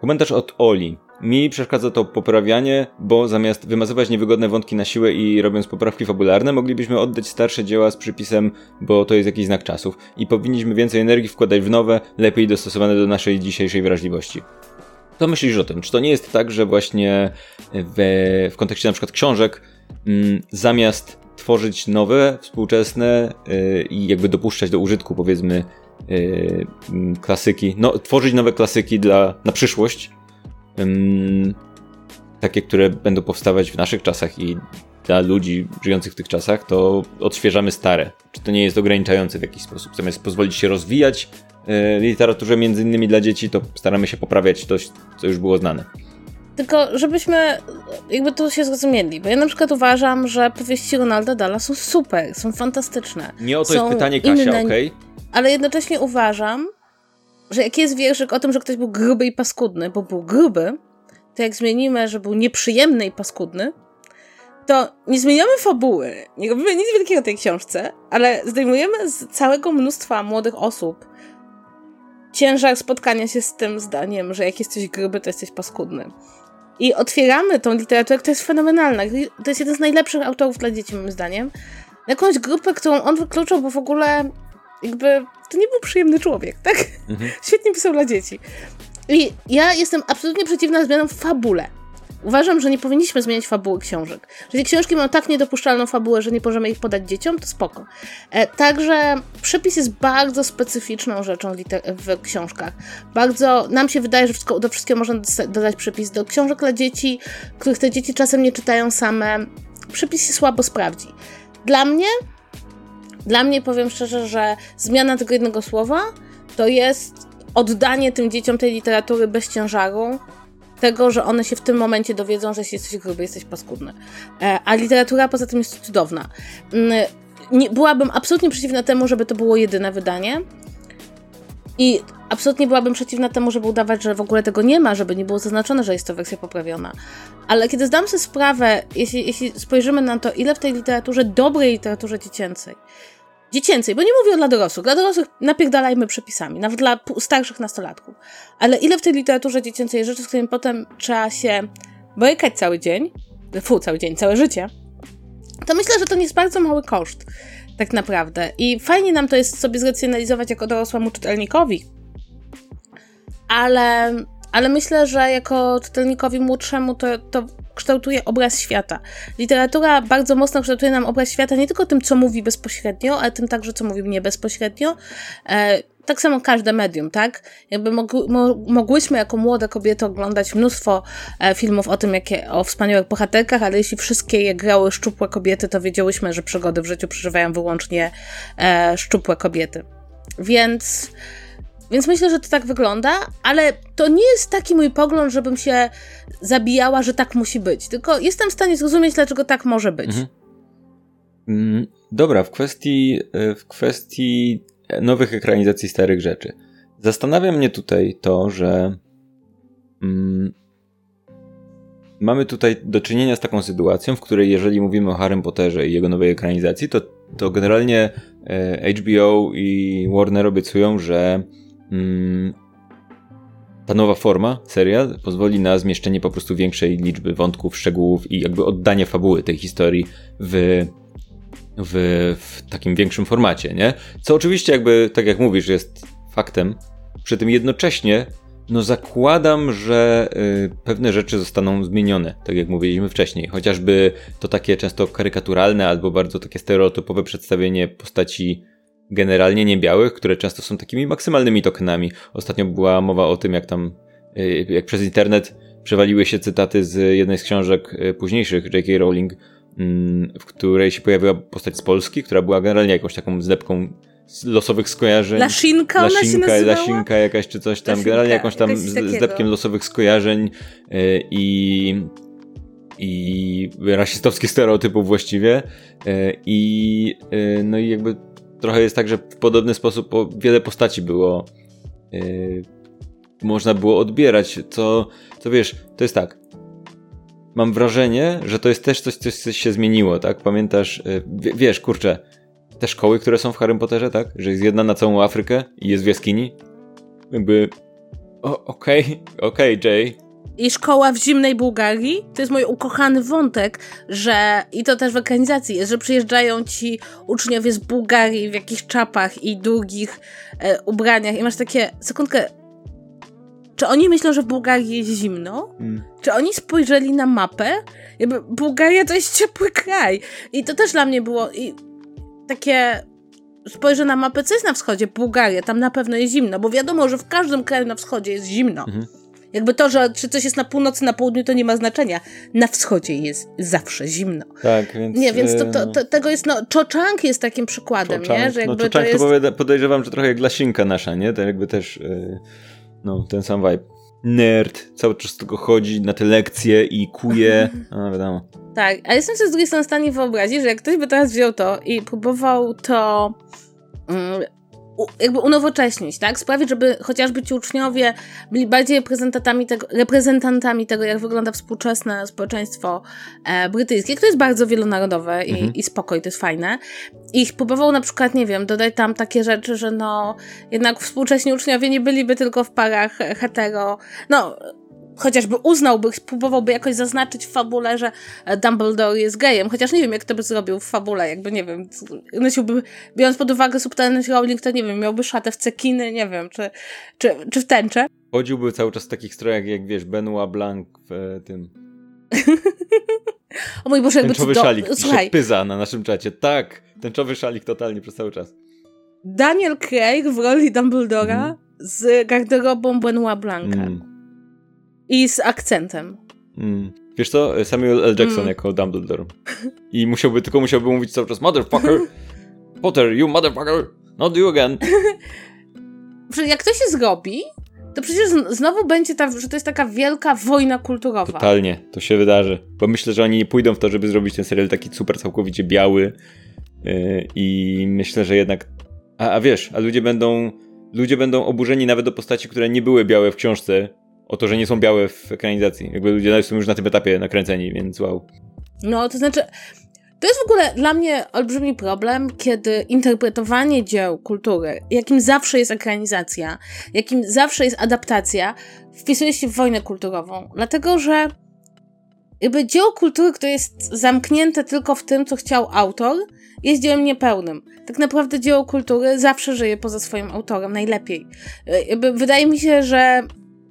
Komentarz od Oli. Mi przeszkadza to poprawianie, bo zamiast wymazywać niewygodne wątki na siłę i robiąc poprawki fabularne, moglibyśmy oddać starsze dzieła z przypisem, bo to jest jakiś znak czasów. I powinniśmy więcej energii wkładać w nowe, lepiej dostosowane do naszej dzisiejszej wrażliwości. Co myślisz o tym? Czy to nie jest tak, że właśnie w, w kontekście na przykład książek, mm, zamiast tworzyć nowe, współczesne yy, i jakby dopuszczać do użytku powiedzmy yy, klasyki, no, tworzyć nowe klasyki dla, na przyszłość, takie, które będą powstawać w naszych czasach i dla ludzi żyjących w tych czasach, to odświeżamy stare. Czy to nie jest ograniczające w jakiś sposób? Zamiast pozwolić się rozwijać e, literaturze między innymi dla dzieci, to staramy się poprawiać coś, co już było znane. Tylko, żebyśmy jakby to się zrozumieli, bo ja na przykład uważam, że powieści Ronalda Dala są super, są fantastyczne. Nie o to są jest pytanie, Kasia, okej? Okay? Ale jednocześnie uważam, że jak jest wierszyk o tym, że ktoś był gruby i paskudny, bo był gruby, to jak zmienimy, że był nieprzyjemny i paskudny, to nie zmieniamy fabuły, nie robimy nic wielkiego tej książce, ale zdejmujemy z całego mnóstwa młodych osób ciężar spotkania się z tym zdaniem, że jak jesteś gruby, to jesteś paskudny. I otwieramy tą literaturę, która jest fenomenalna. To jest jeden z najlepszych autorów dla dzieci, moim zdaniem. Jakąś grupę, którą on wykluczał, bo w ogóle jakby to nie był przyjemny człowiek, tak? Mhm. Świetnie pisał dla dzieci. I ja jestem absolutnie przeciwna zmianom w fabule. Uważam, że nie powinniśmy zmieniać fabuły książek. Jeżeli książki mają tak niedopuszczalną fabułę, że nie możemy ich podać dzieciom, to spoko. E, także przepis jest bardzo specyficzną rzeczą w książkach. Bardzo, nam się wydaje, że wszystko, do wszystkiego można dodać przepis. Do książek dla dzieci, których te dzieci czasem nie czytają same, przepis się słabo sprawdzi. Dla mnie dla mnie powiem szczerze, że zmiana tego jednego słowa to jest oddanie tym dzieciom tej literatury bez ciężaru, tego, że one się w tym momencie dowiedzą, że jeśli jesteś gruby, jesteś paskudny. E, a literatura poza tym jest cudowna. Mm, nie, byłabym absolutnie przeciwna temu, żeby to było jedyne wydanie. I absolutnie byłabym przeciwna temu, żeby udawać, że w ogóle tego nie ma, żeby nie było zaznaczone, że jest to wersja poprawiona. Ale kiedy zdam sobie sprawę, jeśli, jeśli spojrzymy na to, ile w tej literaturze, dobrej literaturze dziecięcej, dziecięcej, bo nie mówię dla dorosłych. Dla dorosłych napierdalajmy przepisami, nawet dla starszych nastolatków. Ale ile w tej literaturze dziecięcej rzeczy, z którymi potem trzeba się borykać cały dzień, fu, cały dzień, całe życie, to myślę, że to nie jest bardzo mały koszt, tak naprawdę. I fajnie nam to jest sobie zracjonalizować jako dorosłemu czytelnikowi, ale, ale myślę, że jako czytelnikowi młodszemu to, to kształtuje obraz świata. Literatura bardzo mocno kształtuje nam obraz świata nie tylko tym, co mówi bezpośrednio, ale tym także, co mówi mnie bezpośrednio. E, tak samo każde medium, tak? Jakby mogły, mo, mogłyśmy jako młode kobiety oglądać mnóstwo e, filmów o tym, jakie, o wspaniałych bohaterkach, ale jeśli wszystkie je grały szczupłe kobiety, to wiedziałyśmy, że przygody w życiu przeżywają wyłącznie e, szczupłe kobiety. Więc więc myślę, że to tak wygląda, ale to nie jest taki mój pogląd, żebym się zabijała, że tak musi być. Tylko jestem w stanie zrozumieć, dlaczego tak może być. Mhm. Mm, dobra, w kwestii, e, w kwestii nowych ekranizacji starych rzeczy. Zastanawia mnie tutaj to, że mm, mamy tutaj do czynienia z taką sytuacją, w której jeżeli mówimy o Harry Potterze i jego nowej ekranizacji, to, to generalnie e, HBO i Warner obiecują, że ta nowa forma, serial, pozwoli na zmieszczenie po prostu większej liczby wątków, szczegółów i jakby oddanie fabuły tej historii w, w, w takim większym formacie, nie? Co oczywiście jakby, tak jak mówisz, jest faktem, przy tym jednocześnie no zakładam, że y, pewne rzeczy zostaną zmienione, tak jak mówiliśmy wcześniej. Chociażby to takie często karykaturalne albo bardzo takie stereotypowe przedstawienie postaci generalnie niebiałych, które często są takimi maksymalnymi tokenami. Ostatnio była mowa o tym, jak tam, y, jak przez internet przewaliły się cytaty z jednej z książek y, późniejszych J.K. Rowling, mm, w której się pojawiła postać z Polski, która była generalnie jakąś taką zlepką losowych skojarzeń. Ona się Laszinka jakaś czy coś tam, Laszinka, generalnie jakąś tam zlepkiem losowych skojarzeń y, i i rasistowskich stereotypów właściwie i no i jakby trochę jest tak, że w podobny sposób wiele postaci było yy, można było odbierać, co, co wiesz, to jest tak. Mam wrażenie, że to jest też coś, coś się zmieniło, tak? Pamiętasz, yy, wiesz, kurczę, te szkoły, które są w Harry Potterze, tak? Że jest jedna na całą Afrykę i jest w jaskini. Jakby, okej, okej, okay, Jay, i szkoła w zimnej Bułgarii. To jest mój ukochany wątek, że i to też w ekranizacji jest, że przyjeżdżają ci uczniowie z Bułgarii w jakichś czapach i długich e, ubraniach i masz takie, sekundkę, czy oni myślą, że w Bułgarii jest zimno? Mm. Czy oni spojrzeli na mapę? Jakby Bułgaria to jest ciepły kraj. I to też dla mnie było i takie spojrzę na mapę, co jest na wschodzie? Bułgaria, tam na pewno jest zimno, bo wiadomo, że w każdym kraju na wschodzie jest zimno. Mhm. Jakby to, że czy coś jest na północy, na południu, to nie ma znaczenia. Na wschodzie jest zawsze zimno. Tak, więc... Nie, więc to, to, e, to tego jest, no, jest takim przykładem, Cho nie? Że no, jakby no, Cho Chang to, jest... to podejrzewam, że trochę jak Lasinka nasza, nie? To jakby też, yy, no, ten sam vibe. Nerd, cały czas tylko chodzi na te lekcje i kuje, no wiadomo. Tak, a jestem sobie z drugiej strony w stanie wyobrazić, że jak ktoś by teraz wziął to i próbował to mm, jakby unowocześnić, tak? Sprawić, żeby chociażby ci uczniowie byli bardziej reprezentantami tego, reprezentantami tego jak wygląda współczesne społeczeństwo e, brytyjskie, które jest bardzo wielonarodowe i, mhm. i spoko, i to jest fajne. I próbował na przykład, nie wiem, dodać tam takie rzeczy, że no, jednak współcześni uczniowie nie byliby tylko w parach hetero, no, chociażby uznałby, próbowałby jakoś zaznaczyć w fabule, że Dumbledore jest gejem, chociaż nie wiem, jak to by zrobił w fabule, jakby, nie wiem, nosiłby, biorąc pod uwagę subtelność Rowling, to nie wiem, miałby szatę w cekiny, nie wiem, czy, czy, czy w tęczę. Chodziłby cały czas w takich strojach, jak wiesz, Benoit Blanc w e, tym... o mój Boże, jakby Tęczowy do... szalik, Słuchaj. pyza na naszym czacie, tak, tęczowy szalik totalnie przez cały czas. Daniel Craig w roli Dumbledora mm. z garderobą Benoit Blanca. Mm. I z akcentem. Mm. Wiesz co? Samuel L. Jackson mm. jako Dumbledore. I musiałby, tylko musiałby mówić cały czas Motherfucker! Potter, you motherfucker! Not you again! Jak to się zrobi, to przecież znowu będzie ta, że to jest taka wielka wojna kulturowa. Totalnie, to się wydarzy. Bo myślę, że oni nie pójdą w to, żeby zrobić ten serial taki super całkowicie biały. Yy, I myślę, że jednak. A, a wiesz, a ludzie będą. Ludzie będą oburzeni nawet do postaci, które nie były białe w książce, o to, że nie są białe w ekranizacji. Jakby ludzie są już na tym etapie nakręceni, więc wow. No, to znaczy, To jest w ogóle dla mnie olbrzymi problem, kiedy interpretowanie dzieł kultury, jakim zawsze jest ekranizacja, jakim zawsze jest adaptacja, wpisuje się w wojnę kulturową. Dlatego, że jakby dzieło kultury, które jest zamknięte tylko w tym, co chciał autor, jest dziełem niepełnym. Tak naprawdę dzieło kultury zawsze żyje poza swoim autorem, najlepiej. Jakby wydaje mi się, że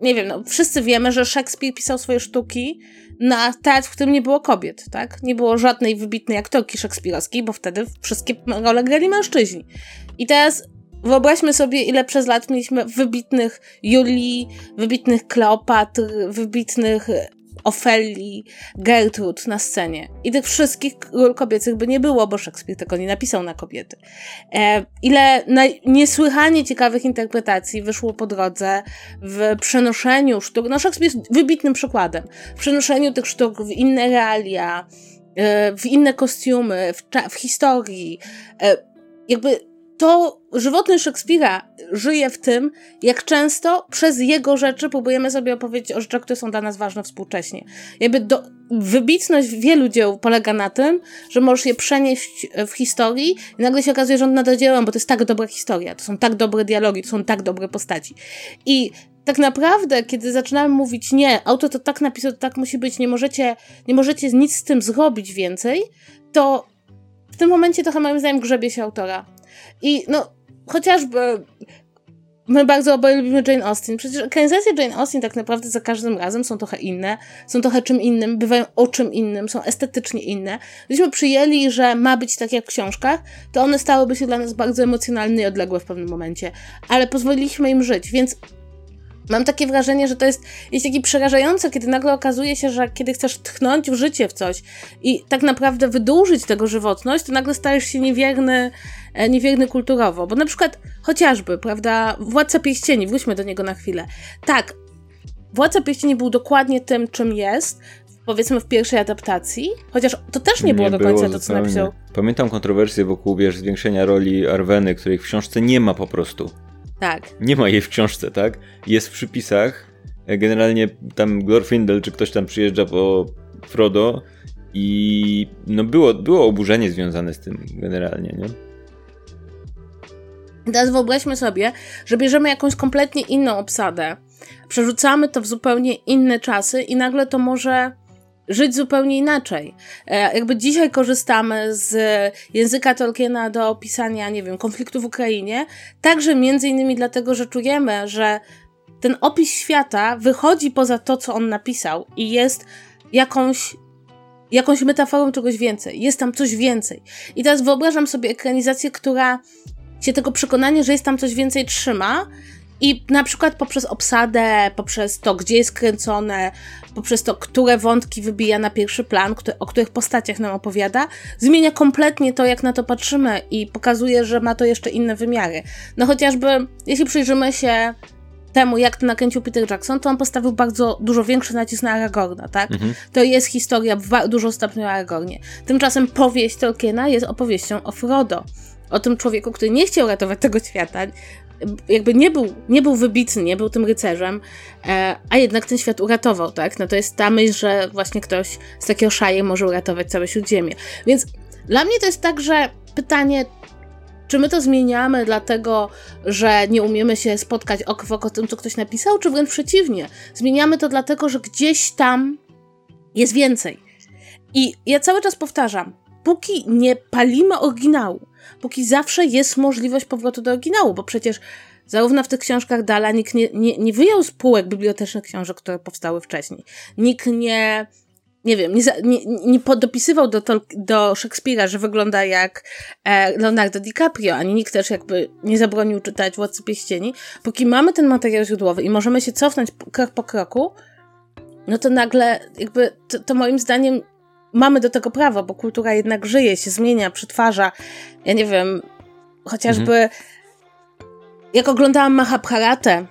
nie wiem, no, wszyscy wiemy, że Szekspir pisał swoje sztuki na teatr, w którym nie było kobiet, tak? Nie było żadnej wybitnej aktorki szekspirowskiej, bo wtedy wszystkie role grali mężczyźni. I teraz wyobraźmy sobie, ile przez lat mieliśmy wybitnych Julii, wybitnych Kleopatr, wybitnych Ofelii, Gertrud na scenie. I tych wszystkich ról kobiecych by nie było, bo Szekspir tego nie napisał na kobiety. E, ile niesłychanie ciekawych interpretacji wyszło po drodze w przenoszeniu sztuk. No, Szekspir jest wybitnym przykładem. W przenoszeniu tych sztuk w inne realia, e, w inne kostiumy, w, w historii. E, jakby to żywotność Szekspira żyje w tym, jak często przez jego rzeczy próbujemy sobie opowiedzieć o rzeczach, które są dla nas ważne współcześnie. Jakby do, wybitność wielu dzieł polega na tym, że możesz je przenieść w historii i nagle się okazuje, że on nadal bo to jest tak dobra historia, to są tak dobre dialogi, to są tak dobre postaci. I tak naprawdę, kiedy zaczynamy mówić, nie, auto to tak napisał, to tak musi być, nie możecie, nie możecie nic z tym zrobić więcej, to w tym momencie trochę moim zdaniem grzebie się autora. I no, chociażby my bardzo oboje lubimy Jane Austen. Przecież ekranizacje Jane Austen tak naprawdę za każdym razem są trochę inne, są trochę czym innym, bywają o czym innym, są estetycznie inne. Gdybyśmy przyjęli, że ma być tak jak w książkach, to one stałyby się dla nas bardzo emocjonalne i odległe w pewnym momencie. Ale pozwoliliśmy im żyć, więc Mam takie wrażenie, że to jest, jest takie przerażające, kiedy nagle okazuje się, że kiedy chcesz tchnąć w życie w coś i tak naprawdę wydłużyć tego żywotność, to nagle stajesz się niewierny, e, niewierny kulturowo. Bo na przykład chociażby, prawda, Władca Pierścieni, wróćmy do niego na chwilę. Tak, Władca Pierścieni był dokładnie tym, czym jest, powiedzmy w pierwszej adaptacji, chociaż to też nie było nie do końca było to, co napisał. Pamiętam kontrowersję wokół, wiesz, zwiększenia roli Arweny, której w książce nie ma po prostu. Tak. Nie ma jej w książce, tak? Jest w przypisach. E, generalnie tam Glorfindel czy ktoś tam przyjeżdża po Frodo i no było, było oburzenie związane z tym generalnie, nie? Teraz wyobraźmy sobie, że bierzemy jakąś kompletnie inną obsadę, przerzucamy to w zupełnie inne czasy i nagle to może żyć zupełnie inaczej. E, jakby dzisiaj korzystamy z języka Tolkiena do opisania, nie wiem, konfliktu w Ukrainie, także między innymi dlatego, że czujemy, że ten opis świata wychodzi poza to, co on napisał i jest jakąś jakąś metaforą czegoś więcej. Jest tam coś więcej. I teraz wyobrażam sobie ekranizację, która się tego przekonania, że jest tam coś więcej trzyma i na przykład poprzez obsadę, poprzez to, gdzie jest kręcone, poprzez to, które wątki wybija na pierwszy plan, o których postaciach nam opowiada, zmienia kompletnie to, jak na to patrzymy i pokazuje, że ma to jeszcze inne wymiary. No chociażby, jeśli przyjrzymy się temu, jak to nakręcił Peter Jackson, to on postawił bardzo dużo większy nacisk na Aragorna, tak? Mhm. To jest historia w dużo stopniu o Aragornie. Tymczasem powieść Tolkiena jest opowieścią o Frodo. O tym człowieku, który nie chciał ratować tego świata, jakby nie był, nie był wybitny, nie był tym rycerzem, e, a jednak ten świat uratował, tak? No to jest ta myśl, że właśnie ktoś z takiego szaje może uratować całe Śródziemie. Więc dla mnie to jest tak, że pytanie, czy my to zmieniamy dlatego, że nie umiemy się spotkać oko w oko tym, co ktoś napisał, czy wręcz przeciwnie? Zmieniamy to dlatego, że gdzieś tam jest więcej. I ja cały czas powtarzam, póki nie palimy oryginału, póki zawsze jest możliwość powrotu do oryginału, bo przecież zarówno w tych książkach Dala nikt nie, nie, nie wyjął z półek bibliotecznych książek, które powstały wcześniej. Nikt nie, nie wiem, nie, nie, nie dopisywał do, do Szekspira, że wygląda jak e, Leonardo DiCaprio, ani nikt też jakby nie zabronił czytać Władcy Pieścieni. Póki mamy ten materiał źródłowy i możemy się cofnąć krok po kroku, no to nagle jakby to, to moim zdaniem mamy do tego prawo, bo kultura jednak żyje, się zmienia, przetwarza. Ja nie wiem, chociażby mhm. jak oglądałam Mahabharatę,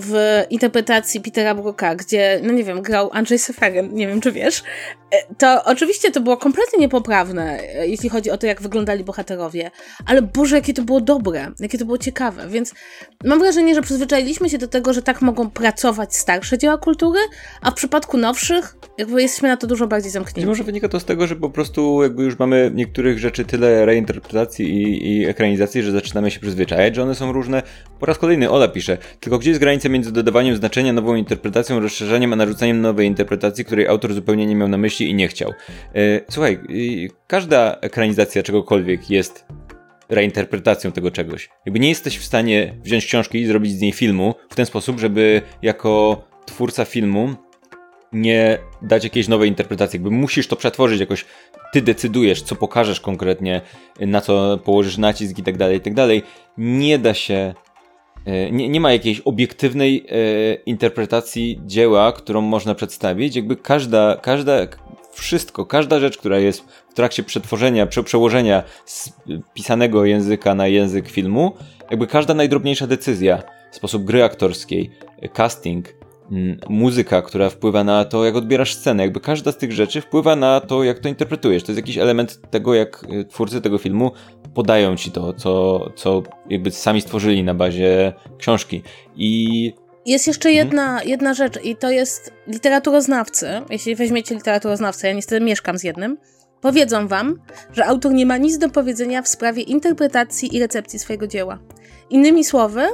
w interpretacji Petera Brooka, gdzie, no nie wiem, grał Andrzej Seferin, nie wiem czy wiesz, e, to oczywiście to było kompletnie niepoprawne, e, jeśli chodzi o to, jak wyglądali bohaterowie, ale Boże, jakie to było dobre, jakie to było ciekawe, więc mam wrażenie, że przyzwyczailiśmy się do tego, że tak mogą pracować starsze dzieła kultury, a w przypadku nowszych jakby jesteśmy na to dużo bardziej zamknięci. Może wynika to z tego, że po prostu jakby już mamy niektórych rzeczy tyle reinterpretacji i, i ekranizacji, że zaczynamy się przyzwyczajać, że one są różne. Po raz kolejny Ola pisze, tylko gdzie jest granica między dodawaniem znaczenia nową interpretacją, rozszerzeniem, a narzucaniem nowej interpretacji, której autor zupełnie nie miał na myśli i nie chciał. E, słuchaj, każda ekranizacja czegokolwiek jest reinterpretacją tego czegoś. Jakby nie jesteś w stanie wziąć książki i zrobić z niej filmu w ten sposób, żeby jako twórca filmu nie dać jakiejś nowej interpretacji. Jakby musisz to przetworzyć jakoś. Ty decydujesz, co pokażesz konkretnie, na co położysz nacisk i tak dalej, i tak dalej. Nie da się. E, nie, nie ma jakiejś obiektywnej e, interpretacji dzieła, którą można przedstawić. Jakby każda, każda, wszystko, każda rzecz, która jest w trakcie przetworzenia, prze, przełożenia z pisanego języka na język filmu, jakby każda najdrobniejsza decyzja, sposób gry aktorskiej, casting, muzyka, która wpływa na to, jak odbierasz scenę. Jakby każda z tych rzeczy wpływa na to, jak to interpretujesz. To jest jakiś element tego, jak y, twórcy tego filmu podają ci to, co, co jakby sami stworzyli na bazie książki. I jest jeszcze mhm. jedna, jedna rzecz i to jest literaturoznawcy. Jeśli weźmiecie literaturoznawcę, ja niestety mieszkam z jednym, powiedzą wam, że autor nie ma nic do powiedzenia w sprawie interpretacji i recepcji swojego dzieła. Innymi słowy,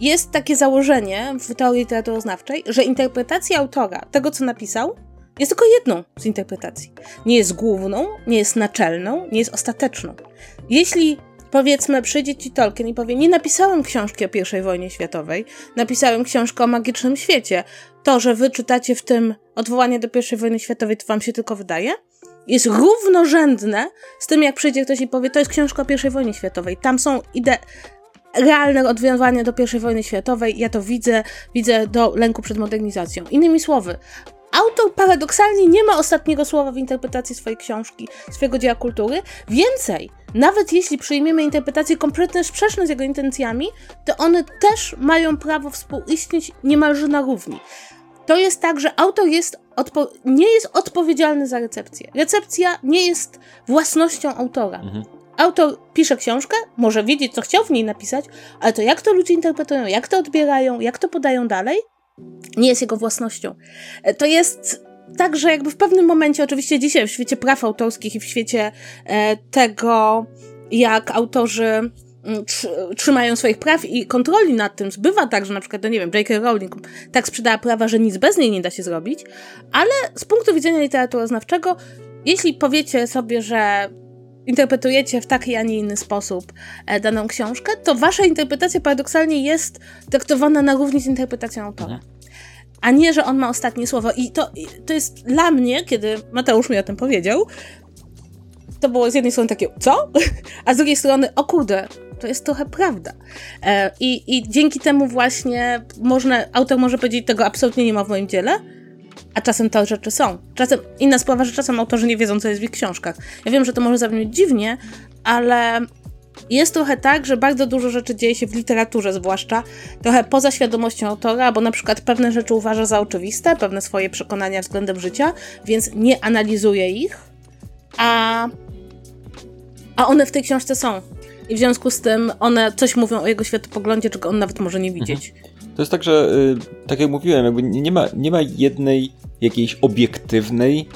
jest takie założenie w teorii literaturoznawczej, że interpretacja autora tego, co napisał, jest tylko jedną z interpretacji. Nie jest główną, nie jest naczelną, nie jest ostateczną. Jeśli powiedzmy, przyjdzie ci Tolkien i powie: Nie napisałem książki o I wojnie światowej, napisałem książkę o magicznym świecie. To, że wy czytacie w tym odwołanie do I wojny światowej, to wam się tylko wydaje? Jest równorzędne z tym, jak przyjdzie ktoś i powie: To jest książka o I wojnie światowej. Tam są ide realne odwiązywanie do I wojny światowej, ja to widzę, widzę do lęku przed modernizacją. Innymi słowy, autor paradoksalnie nie ma ostatniego słowa w interpretacji swojej książki, swojego dzieła kultury. Więcej, nawet jeśli przyjmiemy interpretację kompletnie sprzeczną z jego intencjami, to one też mają prawo współistnieć niemalże na równi. To jest tak, że autor jest nie jest odpowiedzialny za recepcję. Recepcja nie jest własnością autora. Mhm autor pisze książkę, może wiedzieć, co chciał w niej napisać, ale to jak to ludzie interpretują, jak to odbierają, jak to podają dalej, nie jest jego własnością. E, to jest tak, że jakby w pewnym momencie, oczywiście dzisiaj w świecie praw autorskich i w świecie e, tego, jak autorzy mm, trzymają swoich praw i kontroli nad tym. Zbywa tak, że na przykład, no nie wiem, J.K. Rowling tak sprzedała prawa, że nic bez niej nie da się zrobić, ale z punktu widzenia literaturoznawczego, jeśli powiecie sobie, że interpretujecie w taki, a nie inny sposób e, daną książkę, to wasza interpretacja paradoksalnie jest traktowana na równi z interpretacją autora. Mhm. A nie, że on ma ostatnie słowo. I to, to jest dla mnie, kiedy Mateusz mi o tym powiedział, to było z jednej strony takie, co? A z drugiej strony, o kurde, to jest trochę prawda. E, I, I dzięki temu właśnie można, autor może powiedzieć, tego absolutnie nie ma w moim dziele, a czasem te rzeczy są. Czasem inna sprawa, że czasem autorzy nie wiedzą, co jest w ich książkach. Ja wiem, że to może zabrzmieć dziwnie, ale jest trochę tak, że bardzo dużo rzeczy dzieje się w literaturze, zwłaszcza trochę poza świadomością autora, bo na przykład pewne rzeczy uważa za oczywiste, pewne swoje przekonania względem życia, więc nie analizuje ich, a, a one w tej książce są. I w związku z tym one coś mówią o jego światopoglądzie, czego on nawet może nie widzieć. Mhm. To jest tak, że y, tak jak mówiłem, jakby nie ma, nie ma jednej jakiejś obiektywnej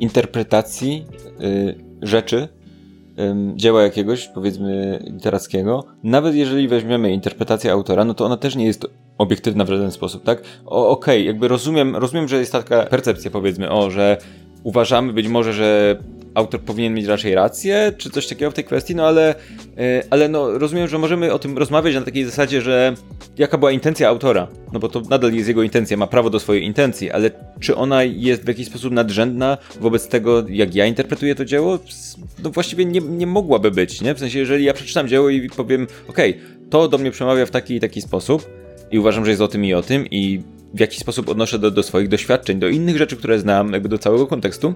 interpretacji y, rzeczy, dzieła jakiegoś, powiedzmy, literackiego, nawet jeżeli weźmiemy interpretację autora, no to ona też nie jest obiektywna w żaden sposób, tak? Okej, okay, jakby rozumiem, rozumiem, że jest taka percepcja, powiedzmy, o, że uważamy być może, że autor powinien mieć raczej rację, czy coś takiego w tej kwestii, no ale, e, ale no, rozumiem, że możemy o tym rozmawiać na takiej zasadzie, że jaka była intencja autora, no bo to nadal jest jego intencja, ma prawo do swojej intencji, ale czy ona jest w jakiś sposób nadrzędna wobec tego, jak ja interpretuję to dzieło? No właściwie nie, nie mogłaby być, nie? W sensie, jeżeli ja przeczytam dzieło i powiem, okej, okay, to do mnie przemawia w taki i taki sposób i uważam, że jest o tym i o tym i w jakiś sposób odnoszę do, do swoich doświadczeń, do innych rzeczy, które znam, jakby do całego kontekstu,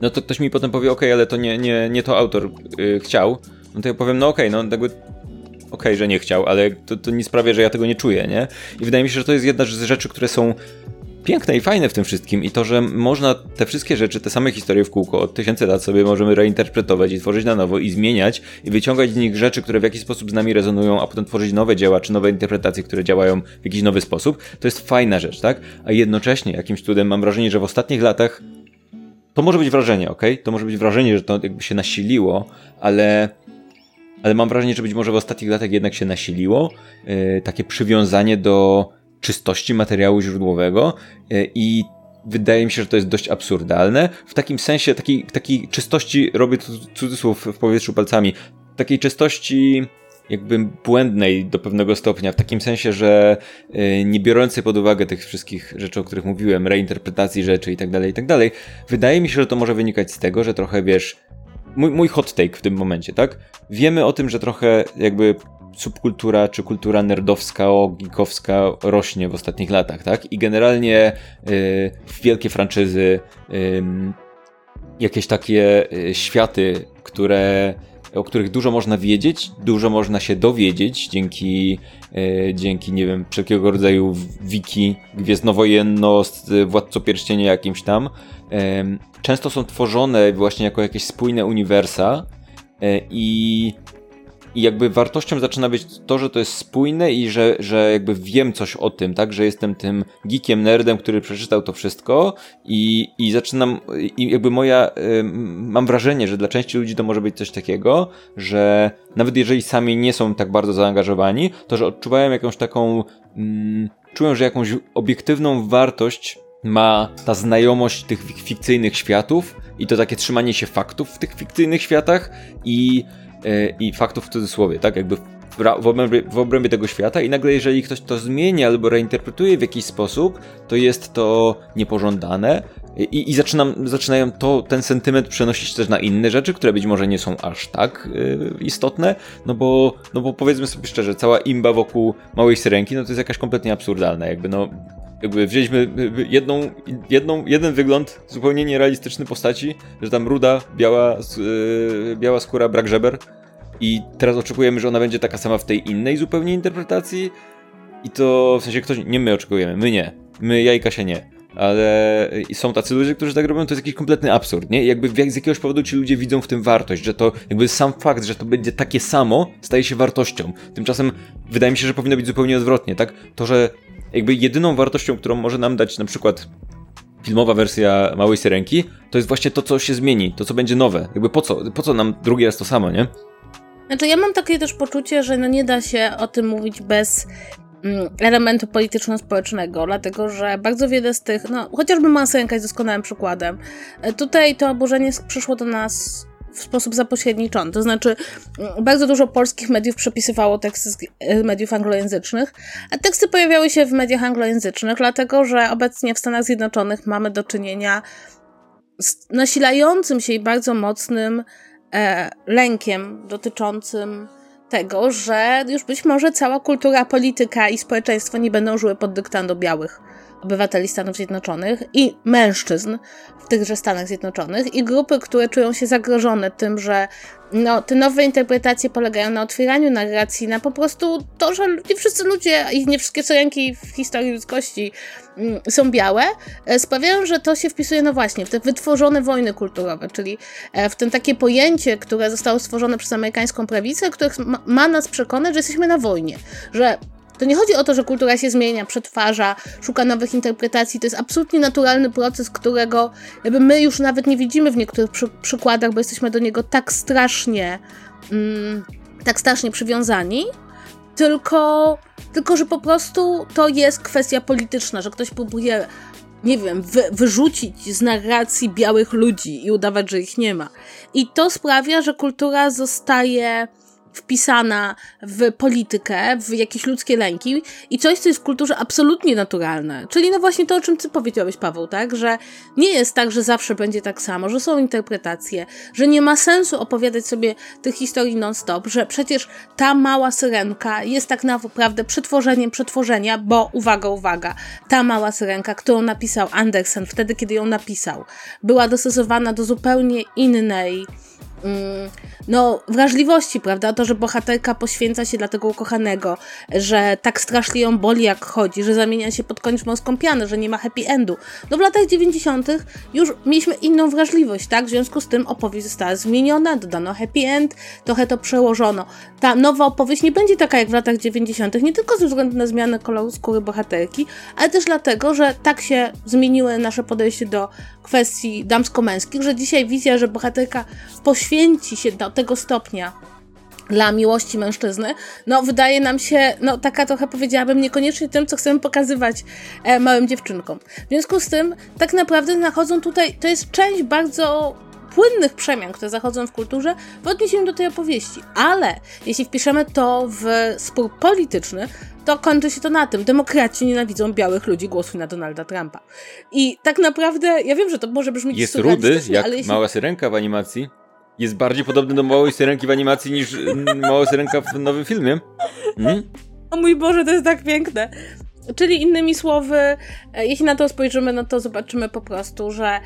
no to ktoś mi potem powie, ok, ale to nie, nie, nie to autor yy, chciał, no to ja powiem, no okay, no jakby okej, okay, że nie chciał, ale to, to nie sprawia, że ja tego nie czuję, nie? I wydaje mi się, że to jest jedna z rzeczy, które są piękne i fajne w tym wszystkim i to, że można te wszystkie rzeczy, te same historie w kółko od tysięcy lat sobie możemy reinterpretować i tworzyć na nowo i zmieniać i wyciągać z nich rzeczy, które w jakiś sposób z nami rezonują, a potem tworzyć nowe dzieła czy nowe interpretacje, które działają w jakiś nowy sposób, to jest fajna rzecz, tak? A jednocześnie jakimś cudem mam wrażenie, że w ostatnich latach to może być wrażenie, ok? To może być wrażenie, że to jakby się nasiliło, ale ale mam wrażenie, że być może w ostatnich latach jednak się nasiliło yy, takie przywiązanie do czystości materiału źródłowego e, i wydaje mi się, że to jest dość absurdalne. W takim sensie, takiej, takiej czystości, robię cudzysłów w powietrzu palcami, takiej czystości jakby błędnej do pewnego stopnia, w takim sensie, że e, nie biorącej pod uwagę tych wszystkich rzeczy, o których mówiłem, reinterpretacji rzeczy i tak dalej, i tak dalej, wydaje mi się, że to może wynikać z tego, że trochę, wiesz, mój, mój hot take w tym momencie, tak? Wiemy o tym, że trochę jakby subkultura czy kultura nerdowska, geekowska rośnie w ostatnich latach, tak? I generalnie y, wielkie franczyzy, y, jakieś takie y, światy, które o których dużo można wiedzieć, dużo można się dowiedzieć dzięki, e, dzięki nie wiem, wszelkiego rodzaju wiki, gwiezdnowojenno, Władco Pierścienia jakimś tam. E, często są tworzone właśnie jako jakieś spójne uniwersa e, i i jakby wartością zaczyna być to, że to jest spójne i że, że jakby wiem coś o tym, tak, że jestem tym geekiem, nerdem, który przeczytał to wszystko i, i zaczynam, i jakby moja, y, mam wrażenie, że dla części ludzi to może być coś takiego, że nawet jeżeli sami nie są tak bardzo zaangażowani, to że odczuwają jakąś taką, mm, czują, że jakąś obiektywną wartość ma ta znajomość tych fikcyjnych światów i to takie trzymanie się faktów w tych fikcyjnych światach i i faktów w cudzysłowie, tak? Jakby w obrębie, w obrębie tego świata i nagle jeżeli ktoś to zmienia albo reinterpretuje w jakiś sposób, to jest to niepożądane i, i zaczynam, zaczynają to, ten sentyment przenosić też na inne rzeczy, które być może nie są aż tak y, istotne, no bo, no bo powiedzmy sobie szczerze, cała imba wokół Małej Syrenki, no to jest jakaś kompletnie absurdalna, jakby no jakby wzięliśmy jedną, jedną, jeden wygląd zupełnie nierealistyczny postaci, że tam ruda, biała, yy, biała skóra, brak żeber i teraz oczekujemy, że ona będzie taka sama w tej innej zupełnie interpretacji i to w sensie ktoś, nie my oczekujemy, my nie, my jajka się nie. Ale są tacy ludzie, którzy tak robią, to jest jakiś kompletny absurd, nie? Jakby z jakiegoś powodu ci ludzie widzą w tym wartość, że to jakby sam fakt, że to będzie takie samo, staje się wartością. Tymczasem wydaje mi się, że powinno być zupełnie odwrotnie, tak? To, że jakby jedyną wartością, którą może nam dać na przykład filmowa wersja Małej Syrenki, to jest właśnie to, co się zmieni, to, co będzie nowe. Jakby po co, po co nam drugi raz to samo, nie? Znaczy, ja mam takie też poczucie, że no nie da się o tym mówić bez mm, elementu polityczno-społecznego, dlatego że bardzo wiele z tych, no chociażby Mała Syrenka jest doskonałym przykładem. E, tutaj to oburzenie przyszło do nas w sposób zapośredniczony. To znaczy, bardzo dużo polskich mediów przepisywało teksty z e, mediów anglojęzycznych, a teksty pojawiały się w mediach anglojęzycznych, dlatego że obecnie w Stanach Zjednoczonych mamy do czynienia z nasilającym się i bardzo mocnym e, lękiem dotyczącym tego, że już być może cała kultura, polityka i społeczeństwo nie będą żyły pod dyktando białych obywateli Stanów Zjednoczonych i mężczyzn w tychże Stanach Zjednoczonych i grupy, które czują się zagrożone tym, że no, te nowe interpretacje polegają na otwieraniu narracji, na po prostu to, że nie wszyscy ludzie i nie wszystkie sojenki w historii ludzkości mm, są białe, e, sprawiają, że to się wpisuje, no właśnie, w te wytworzone wojny kulturowe, czyli e, w tym takie pojęcie, które zostało stworzone przez amerykańską prawicę, które ma nas przekonać, że jesteśmy na wojnie, że to nie chodzi o to, że kultura się zmienia, przetwarza, szuka nowych interpretacji. To jest absolutnie naturalny proces, którego jakby my już nawet nie widzimy w niektórych przy przykładach, bo jesteśmy do niego tak strasznie, mm, tak strasznie przywiązani. Tylko, tylko, że po prostu to jest kwestia polityczna, że ktoś próbuje nie wiem, wy, wyrzucić z narracji białych ludzi i udawać, że ich nie ma. I to sprawia, że kultura zostaje wpisana w politykę, w jakieś ludzkie lęki i coś, co jest w kulturze absolutnie naturalne. Czyli no właśnie to, o czym ty powiedziałeś, Paweł, tak? Że nie jest tak, że zawsze będzie tak samo, że są interpretacje, że nie ma sensu opowiadać sobie tych historii non-stop, że przecież ta mała syrenka jest tak naprawdę przetworzeniem przetworzenia, bo uwaga, uwaga, ta mała syrenka, którą napisał Andersen wtedy, kiedy ją napisał, była dostosowana do zupełnie innej no, wrażliwości, prawda? To, że bohaterka poświęca się dla tego ukochanego, że tak strasznie ją boli jak chodzi, że zamienia się pod koniec morską pianę, że nie ma happy endu. No w latach 90. już mieliśmy inną wrażliwość, tak? W związku z tym opowieść została zmieniona, dodano happy end, trochę to przełożono. Ta nowa opowieść nie będzie taka jak w latach 90., nie tylko ze względu na zmianę koloru skóry bohaterki, ale też dlatego, że tak się zmieniły nasze podejście do kwestii damsko-męskich, że dzisiaj wizja, że bohaterka poświęci się do tego stopnia dla miłości mężczyzny, no wydaje nam się, no taka trochę powiedziałabym, niekoniecznie tym, co chcemy pokazywać e, małym dziewczynkom. W związku z tym, tak naprawdę nachodzą tutaj, to jest część bardzo płynnych przemian, które zachodzą w kulturze w odniesieniu do tej opowieści. Ale jeśli wpiszemy to w spór polityczny, to kończy się to na tym. Demokraci nienawidzą białych ludzi, głosuj na Donalda Trumpa. I tak naprawdę, ja wiem, że to może brzmieć Jest rudy, jak ale jeśli... mała syrenka w animacji. Jest bardziej podobny do małej syrenki w animacji niż mm, mała syrenka w nowym filmie. Hmm? O mój Boże, to jest tak piękne. Czyli innymi słowy, e, jeśli na to spojrzymy, no to zobaczymy po prostu, że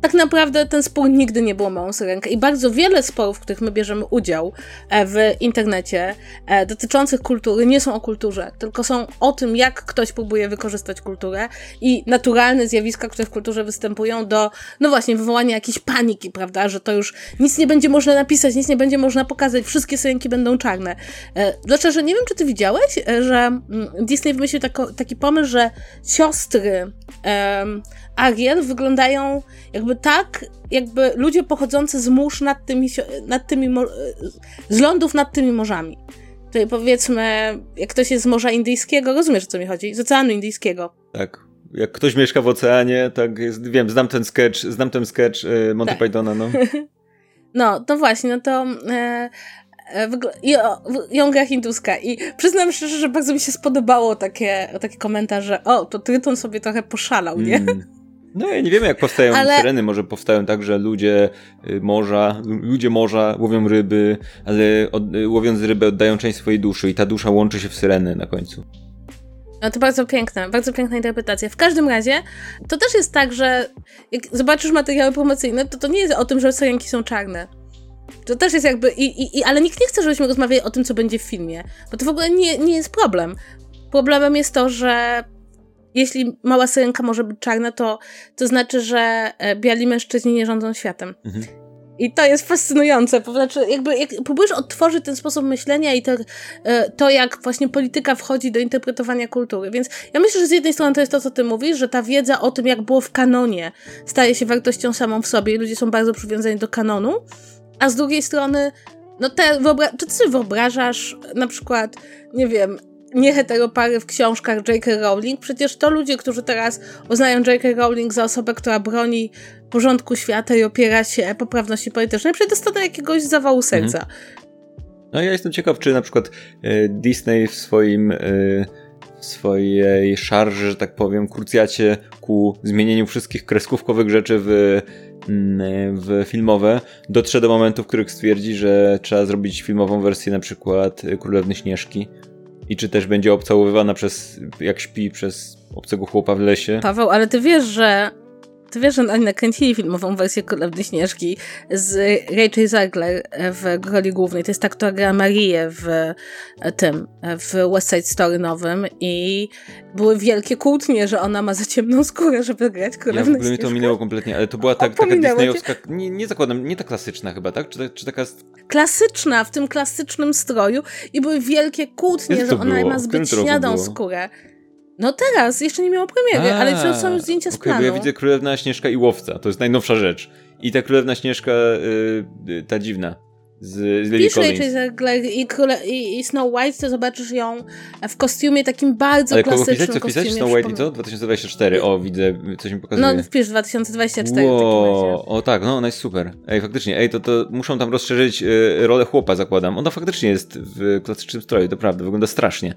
tak naprawdę ten spór nigdy nie był małą syrenkę i bardzo wiele sporów, w których my bierzemy udział e, w internecie, e, dotyczących kultury, nie są o kulturze, tylko są o tym, jak ktoś próbuje wykorzystać kulturę i naturalne zjawiska, które w kulturze występują do, no właśnie, wywołania jakiejś paniki, prawda, że to już nic nie będzie można napisać, nic nie będzie można pokazać, wszystkie syrenki będą czarne. Dlaczego, że nie wiem, czy ty widziałeś, że mm, Disney wymyślił taki pomysł, że siostry um, Ariel wyglądają jakby tak, jakby ludzie pochodzący z mórz nad tymi, nad tymi z lądów nad tymi morzami. Tutaj powiedzmy, jak ktoś jest z Morza Indyjskiego, rozumiesz o co mi chodzi? Z Oceanu Indyjskiego. Tak. Jak ktoś mieszka w oceanie, tak jest, wiem, znam ten sketch, znam ten sketch y, Monty tak. Pythona, no. no, to właśnie, no to e jąga hinduska i przyznam szczerze, że bardzo mi się spodobało takie, takie komentarze, o, to Tryton sobie trochę poszalał, nie? Mm. No ja nie wiemy jak powstają ale... może powstają tak, że ludzie y, morza, ludzie morza łowią ryby, ale od, y, łowiąc ryby oddają część swojej duszy i ta dusza łączy się w syreny na końcu. No to bardzo piękne, bardzo piękna interpretacja. W każdym razie, to też jest tak, że jak zobaczysz materiały promocyjne, to to nie jest o tym, że syrenki są czarne. To też jest jakby, i, i, i, ale nikt nie chce, żebyśmy rozmawiali o tym, co będzie w filmie, bo to w ogóle nie, nie jest problem. Problemem jest to, że jeśli mała syrenka może być czarna, to, to znaczy, że e, biali mężczyźni nie rządzą światem. Mhm. I to jest fascynujące. To znaczy, jakby jak próbujesz odtworzyć ten sposób myślenia i to, e, to, jak właśnie polityka wchodzi do interpretowania kultury. Więc ja myślę, że z jednej strony to jest to, co ty mówisz, że ta wiedza o tym, jak było w kanonie, staje się wartością samą w sobie i ludzie są bardzo przywiązani do kanonu. A z drugiej strony, no te wyobra- czy ty sobie wyobrażasz na przykład, nie wiem, nieheteropary w książkach J.K. Rowling. Przecież to ludzie, którzy teraz uznają J.K. Rowling za osobę, która broni porządku świata i opiera się poprawności politycznej, przecież dostaną jakiegoś zawału serca. Mhm. No ja jestem ciekaw, czy na przykład e, Disney w swoim e, w swojej szarży, że tak powiem, krucjacie ku zmienieniu wszystkich kreskówkowych rzeczy w, mm, w filmowe, dotrze do momentu, w których stwierdzi, że trzeba zrobić filmową wersję na przykład Królewny Śnieżki, i czy też będzie obcałowywana przez, jak śpi, przez obcego chłopa w lesie. Paweł, ale ty wiesz, że ty wiesz, że oni nakręcili filmową wersję Królewnej Śnieżki z Rachel Zegler w roli głównej. To jest ta, która gra Marię w tym, w West Side Story nowym i były wielkie kłótnie, że ona ma za ciemną skórę, żeby grać Królewną ja, Śnieżkę. mi to minęło kompletnie, ale to była tak, taka disneyowska, nie, nie zakładam, nie ta klasyczna chyba, tak? Czy, czy taka... Klasyczna, w tym klasycznym stroju i były wielkie kłótnie, że ona ma zbyt śniadą skórę. No teraz, jeszcze nie miało premiery, A, ale są zdjęcia z okay, planu. Bo ja widzę Królewna Śnieżka i Łowca, to jest najnowsza rzecz. I ta Królewna Śnieżka, yy, ta dziwna, z, z Lily Collins. I, i, i Snow White, to zobaczysz ją w kostiumie takim bardzo Ale klasycznym kogo pisać? Co pisać? Snow White i co? 2024. O, widzę, coś mi pokazuje. No, wpisz 2024 wow. O tak, no ona jest super. Ej, faktycznie, ej, to, to muszą tam rozszerzyć y, rolę chłopa, zakładam. Ona faktycznie jest w klasycznym stroju, to prawda, wygląda strasznie.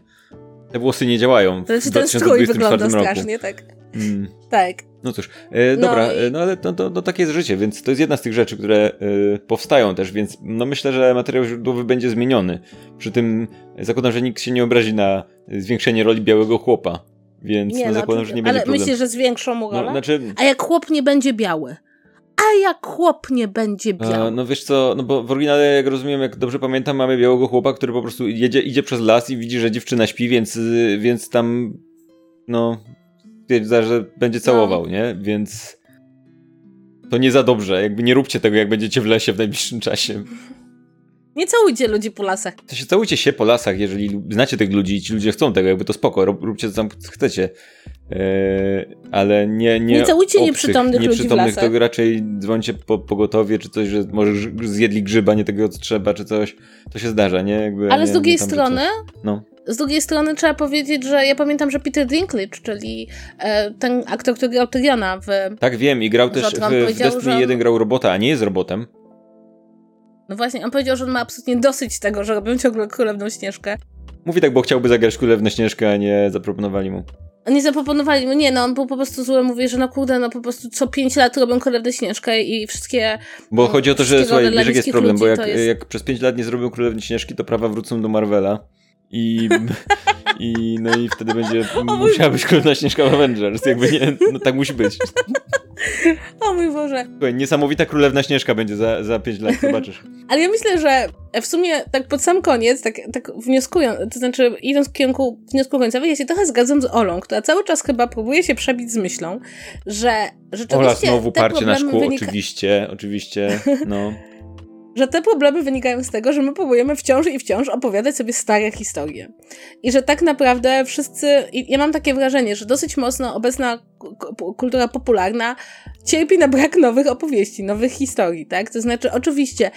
Te włosy nie działają. To znaczy ten strój wygląda strasznie, tak. Mm. Tak. No cóż, e, dobra, no, i... E, no ale to, to, to, takie jest życie, więc to jest jedna z tych rzeczy, które e, powstają też, więc no myślę, że materiał źródłowy będzie zmieniony. Przy tym zakładam, że nikt się nie obrazi na zwiększenie roli białego chłopa, więc nie, no, no zakładam, że nie będzie Ale problem. myślisz, że zwiększą mu rolę? No, znaczy... A jak chłop nie będzie biały? A jak chłop nie będzie biały? no wiesz co, no bo w oryginale, jak rozumiem, jak dobrze pamiętam, mamy białego chłopa, który po prostu jedzie, idzie przez las i widzi, że dziewczyna śpi, więc, więc tam, no, stwierdza, że będzie całował, no. nie? Więc to nie za dobrze. Jakby nie róbcie tego, jak będziecie w lesie w najbliższym czasie. Nie całujcie ludzi po lasach. To się całujcie się po lasach, jeżeli znacie tych ludzi i ci ludzie chcą tego, jakby to spoko, róbcie co tam chcecie. Eee, ale nie nie Nie całujcie obcych, nieprzytomnych, nieprzytomnych ludzi w lasach. to raczej dzwońcie po pogotowie, czy coś, że może zjedli grzyba, nie tego co trzeba, czy coś. To się zdarza, nie? Jakby, ale nie, z drugiej strony no. Z drugiej strony trzeba powiedzieć, że ja pamiętam, że Peter Dinklage, czyli e, ten aktor, który grał Tyriona w... Tak, wiem i grał też w, w Destiny on... 1 grał robota, a nie jest robotem. No właśnie, on powiedział, że on ma absolutnie dosyć tego, że robią ciągle Królewną Śnieżkę. Mówi tak, bo chciałby zagrać Królewną Śnieżkę, a nie zaproponowali mu. Nie zaproponowali mu, nie, no on był po prostu zły, mówi, że no kurde, no po prostu co pięć lat robią Królewną Śnieżkę i wszystkie Bo no, chodzi o to, że słuchaj, wiesz jest problem, bo jak, jest... jak przez pięć lat nie zrobią Królewnej Śnieżki, to prawa wrócą do Marvela. I, i, no i wtedy będzie musiała być Królewna Śnieżka w Avengers. Jakby nie, no tak musi być. O mój Boże. Słuchaj, niesamowita Królewna Śnieżka będzie za, za 5 lat, zobaczysz. Ale ja myślę, że w sumie tak pod sam koniec, tak, tak wnioskując, to znaczy idąc w kierunku wniosku końcowego, ja się trochę zgadzam z Olą, która cały czas chyba próbuje się przebić z myślą, że rzeczywiście Ola znowu parcie na szkło, wynika... oczywiście, oczywiście, no że te problemy wynikają z tego, że my próbujemy wciąż i wciąż opowiadać sobie stare historie. I że tak naprawdę wszyscy, ja mam takie wrażenie, że dosyć mocno obecna kultura popularna cierpi na brak nowych opowieści, nowych historii, tak? To znaczy, oczywiście,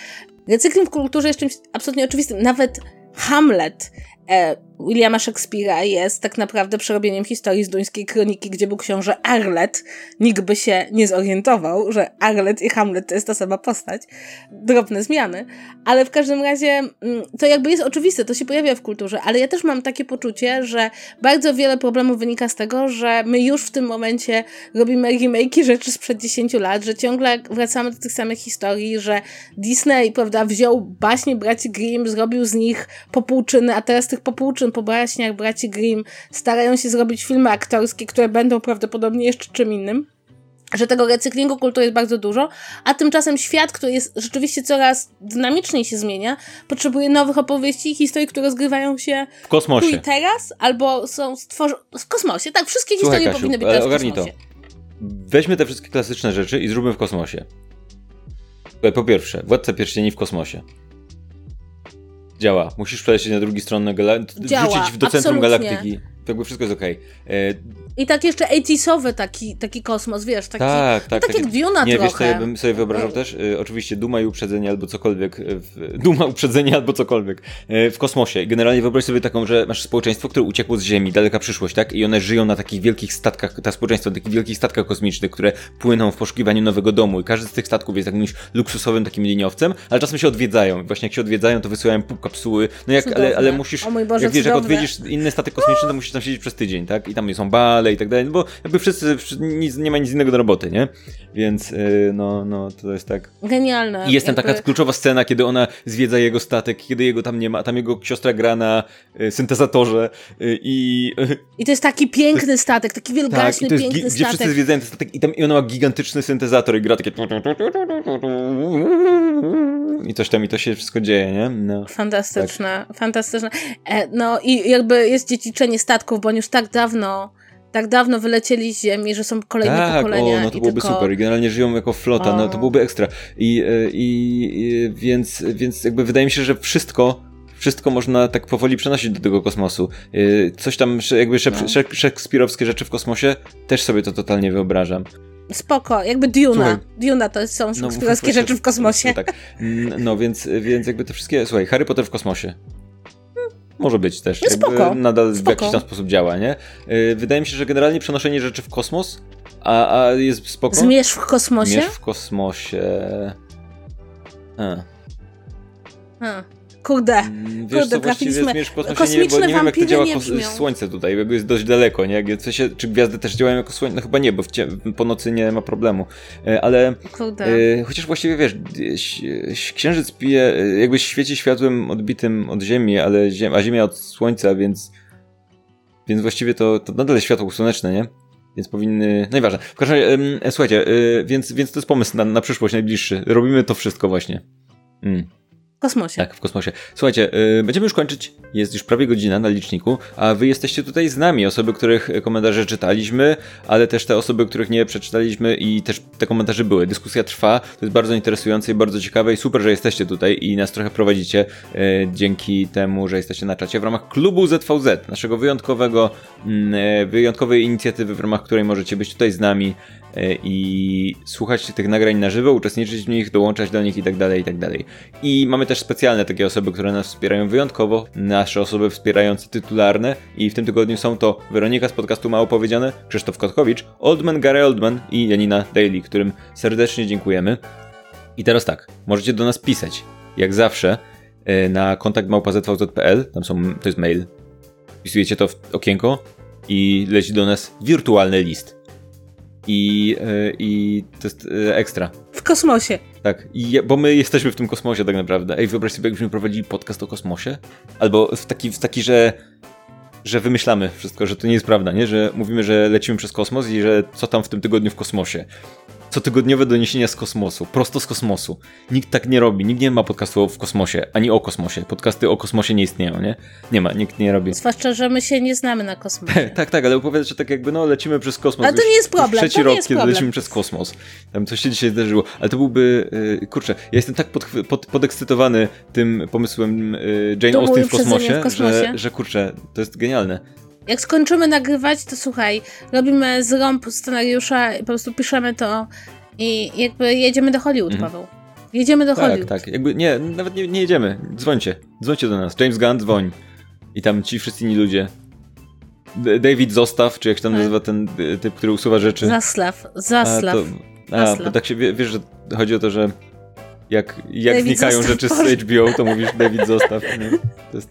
recykling w kulturze jest czymś absolutnie oczywistym. Nawet Hamlet e, Williama Shakespeare'a jest tak naprawdę przerobieniem historii z duńskiej kroniki, gdzie był książę Arlet. Nikt by się nie zorientował, że Arlet i Hamlet to jest ta sama postać. Drobne zmiany. Ale w każdym razie mm, to jakby jest oczywiste, to się pojawia w kulturze, ale ja też mam takie poczucie, że bardzo wiele problemów wynika z tego, że my już w tym momencie robimy remake'i rzeczy sprzed 10 lat, że ciągle wracamy do tych samych historii, że Disney, prawda, wziął baśnie braci Grimm, zrobił z nich popłuczyny, a teraz tych popłuczyn po baśniach braci Grimm starają się zrobić filmy aktorskie, które będą prawdopodobnie jeszcze czym innym że tego recyklingu kultury jest bardzo dużo, a tymczasem świat, który jest rzeczywiście coraz dynamiczniej się zmienia, potrzebuje nowych opowieści i historii, które rozgrywają się w kosmosie. tu i teraz, albo są stworzone w kosmosie. Tak, wszystkie Słuchaj, historie Kasiu, powinny być teraz w kosmosie. To. Weźmy te wszystkie klasyczne rzeczy i zróbmy w kosmosie. Po pierwsze, Władca Pierścieni w kosmosie. Działa. Musisz przelecieć na drugi stronę galaktyki. Wrzucić do centrum galaktyki. To jakby wszystko jest okej. Okay. I tak jeszcze 80 taki, taki kosmos, wiesz, taki, tak, tak, tak, tak jak Duna Nie, trochę. wiesz co ja bym sobie wyobrażał też? Y, oczywiście duma i uprzedzenie albo cokolwiek. W, duma, uprzedzenie albo cokolwiek y, w kosmosie. Generalnie wyobraź sobie taką, że masz społeczeństwo, które uciekło z Ziemi, daleka przyszłość, tak? I one żyją na takich wielkich statkach, ta społeczeństwo na takich wielkich statkach kosmicznych, które płyną w poszukiwaniu nowego domu i każdy z tych statków jest jakimś luksusowym takim liniowcem, ale czasem się odwiedzają. I właśnie jak się odwiedzają, to wysyłają pół kapsuły. No jak, ale, ale musisz, Boże, jak wiesz, jak odwiedzisz inny statek kosmiczny, to musisz tam siedzieć przez tydzień, tak? I tam są bale i tak dalej, no bo jakby wszyscy, nic, nie ma nic innego do roboty, nie? Więc yy, no, no, to jest tak... Genialne. I jest tam jakby... taka kluczowa scena, kiedy ona zwiedza jego statek, kiedy jego tam nie ma, tam jego siostra gra na y, syntezatorze y, i... I to jest taki piękny jest, statek, taki wielgaśny, tak, piękny statek. Gdzie wszyscy zwiedzają ten statek i tam i ona ma gigantyczny syntezator i gra takie... I coś tam, i to się wszystko dzieje, nie? No. Fantastyczne, tak. fantastyczne. E, no i jakby jest dziedziczenie statków, bo oni już tak dawno tak dawno wylecieli z Ziemi, że są kolejne tak, pokolenia. O, no to byłoby tylko... super. Generalnie żyją jako flota, o. no to byłoby ekstra. I, e, i, i, więc, więc jakby wydaje mi się, że wszystko wszystko można tak powoli przenosić do tego kosmosu. E, coś tam, jakby no. szekspirowskie rzeczy w kosmosie, też sobie to totalnie wyobrażam. Spoko, jakby Duna. Słuchaj, Duna to są no, szekspirowskie no, rzeczy w kosmosie. Tak. No więc, więc jakby te wszystkie, słuchaj, Harry Potter w kosmosie. Może być też. No spoko. Nadal spoko. w jakiś tam sposób działa, nie? Y, wydaje mi się, że generalnie przenoszenie rzeczy w kosmos, a, a jest spoko. Zmierz w kosmosie? Zmierz w kosmosie. A. A. Kurde, mm, Wiesz, kurde, trafiliśmy. Zmierz w kosmosie, nie, bo nie wiem, jak to działa słońce tutaj, jakby jest dość daleko, nie? Jak, w sensie, czy gwiazdy też działają jako słońce? No chyba nie, bo po nocy nie ma problemu. E, ale e, chociaż właściwie wiesz, księżyc pije, e, jakby świeci światłem odbitym od Ziemi, ale ziem, a Ziemia od słońca, więc więc właściwie to, to nadal jest światło słoneczne, nie? więc powinny, najważniejsze. W każdym razie, słuchajcie, e, więc, więc to jest pomysł na, na przyszłość najbliższy. Robimy to wszystko właśnie. Mm. Kosmosie. Tak, w kosmosie. Słuchajcie, yy, będziemy już kończyć. Jest już prawie godzina na liczniku, a wy jesteście tutaj z nami. Osoby, których komentarze czytaliśmy, ale też te osoby, których nie przeczytaliśmy i też te komentarze były. Dyskusja trwa. To jest bardzo interesujące i bardzo ciekawe i super, że jesteście tutaj i nas trochę prowadzicie yy, dzięki temu, że jesteście na czacie w ramach klubu ZVZ, naszego wyjątkowego, yy, wyjątkowej inicjatywy, w ramach której możecie być tutaj z nami i słuchać tych nagrań na żywo, uczestniczyć w nich, dołączać do nich i tak dalej, i tak. I mamy też specjalne takie osoby, które nas wspierają wyjątkowo, nasze osoby wspierające tytularne. I w tym tygodniu są to Weronika z podcastu Mało Powiedziane, Krzysztof Kotkowicz, Oldman, Gary Oldman i Janina Daily, którym serdecznie dziękujemy. I teraz tak, możecie do nas pisać, jak zawsze, e, na kontakt małpa.zvz.pl, tam są, to jest mail, wpisujecie to w okienko i leci do nas wirtualny list i, e, i to jest e, ekstra. W kosmosie. Tak, I, bo my jesteśmy w tym kosmosie tak naprawdę. Ej, wyobraź sobie, jakbyśmy prowadzili podcast o kosmosie? Albo w taki, w taki że że wymyślamy wszystko, że to nie jest prawda, nie? Że mówimy, że lecimy przez kosmos i że co tam w tym tygodniu w kosmosie cotygodniowe doniesienia z kosmosu, prosto z kosmosu. Nikt tak nie robi, nikt nie ma podcastu w kosmosie, ani o kosmosie. Podcasty o kosmosie nie istnieją, nie? Nie ma, nikt nie robi. Zwłaszcza, że my się nie znamy na kosmosie. tak, tak, ale opowiadasz, że tak jakby, no, lecimy przez kosmos. Ale to nie jest problem. Trzeci rok, kiedy problem. lecimy przez kosmos. Tam coś się dzisiaj zdarzyło. Ale to byłby, yy, kurczę, ja jestem tak pod, pod, podekscytowany tym pomysłem yy, Jane Austen w kosmosie, w kosmosie, Że, że kurczę, to jest genialne. Jak skończymy nagrywać, to słuchaj, robimy zrąb scenariusza i po prostu piszemy to i jakby jedziemy do Hollywood, mhm. Paweł. Jedziemy do tak, Hollywood. Tak, tak. Jakby nie, nawet nie, nie jedziemy. Dzwońcie. Dzwońcie do nas. James Gunn, dzwoń. I tam ci wszyscy inni ludzie. D David Zostaw, czy jak się tam tak. nazywa ten y, typ, który usuwa rzeczy. Zaslaw. Zaslaw. A, to, a bo tak się wiesz, że chodzi o to, że jak, jak znikają rzeczy z HBO, to mówisz David Zostaw. Nie? To jest...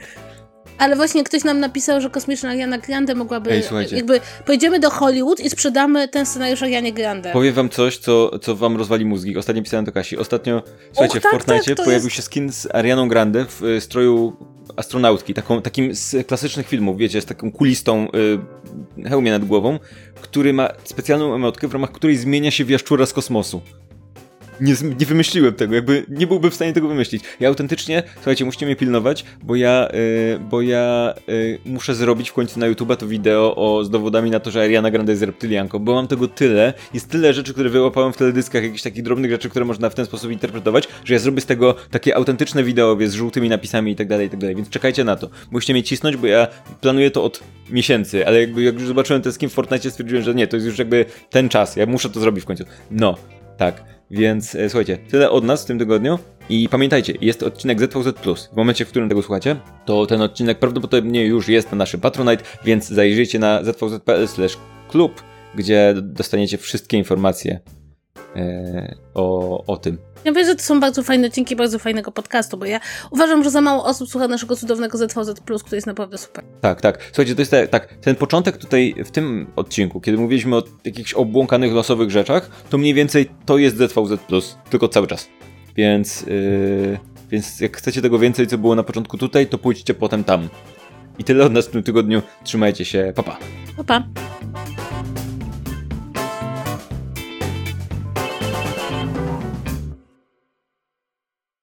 Ale właśnie ktoś nam napisał, że kosmiczna Ariana Grande mogłaby. Ej, słuchajcie. Jakby pojedziemy do Hollywood i sprzedamy ten scenariusz Arianie Grande. Powiem wam coś, co, co wam rozwali mózgi. Ostatnio pisałem do Kasi. Ostatnio, słuchajcie, Och, tak, w Fortnite tak, pojawił jest... się skin z Arianą Grande w y, stroju astronautki, taką, takim z klasycznych filmów, wiecie, z taką kulistą y, hełmie nad głową, który ma specjalną emotkę, w ramach której zmienia się w jaszczura z kosmosu nie, nie wymyśliłem tego, jakby nie byłbym w stanie tego wymyślić. Ja autentycznie, słuchajcie, musicie mnie pilnować, bo ja, yy, bo ja yy, muszę zrobić w końcu na YouTube to wideo o, z dowodami na to, że Ariana Grande jest reptylianką, bo mam tego tyle, jest tyle rzeczy, które wyłapałem w teledyskach, jakichś takich drobnych rzeczy, które można w ten sposób interpretować, że ja zrobię z tego takie autentyczne wideo, wie, z żółtymi napisami i tak dalej, i tak dalej, więc czekajcie na to. Musicie mnie cisnąć, bo ja planuję to od miesięcy, ale jakby jak już zobaczyłem ten skin w Fortnite, stwierdziłem, że nie, to jest już jakby ten czas, ja muszę to zrobić w końcu. No, tak. Więc e, słuchajcie, tyle od nas w tym tygodniu. I pamiętajcie, jest odcinek ZVZ+. W momencie, w którym tego słuchacie, to ten odcinek prawdopodobnie już jest na naszym Patronite, więc zajrzyjcie na zvz.pl klub, gdzie dostaniecie wszystkie informacje o, o tym. Ja wiem, że to są bardzo fajne odcinki bardzo fajnego podcastu, bo ja uważam, że za mało osób słucha naszego cudownego ZVZ+, który jest naprawdę super. Tak, tak. Słuchajcie, to jest tak, tak, ten początek tutaj w tym odcinku, kiedy mówiliśmy o jakichś obłąkanych losowych rzeczach, to mniej więcej to jest ZVZ+, tylko cały czas. Więc, yy, więc jak chcecie tego więcej, co było na początku tutaj, to pójdźcie potem tam. I tyle od nas w tym tygodniu. Trzymajcie się. Pa, pa. Pa, pa.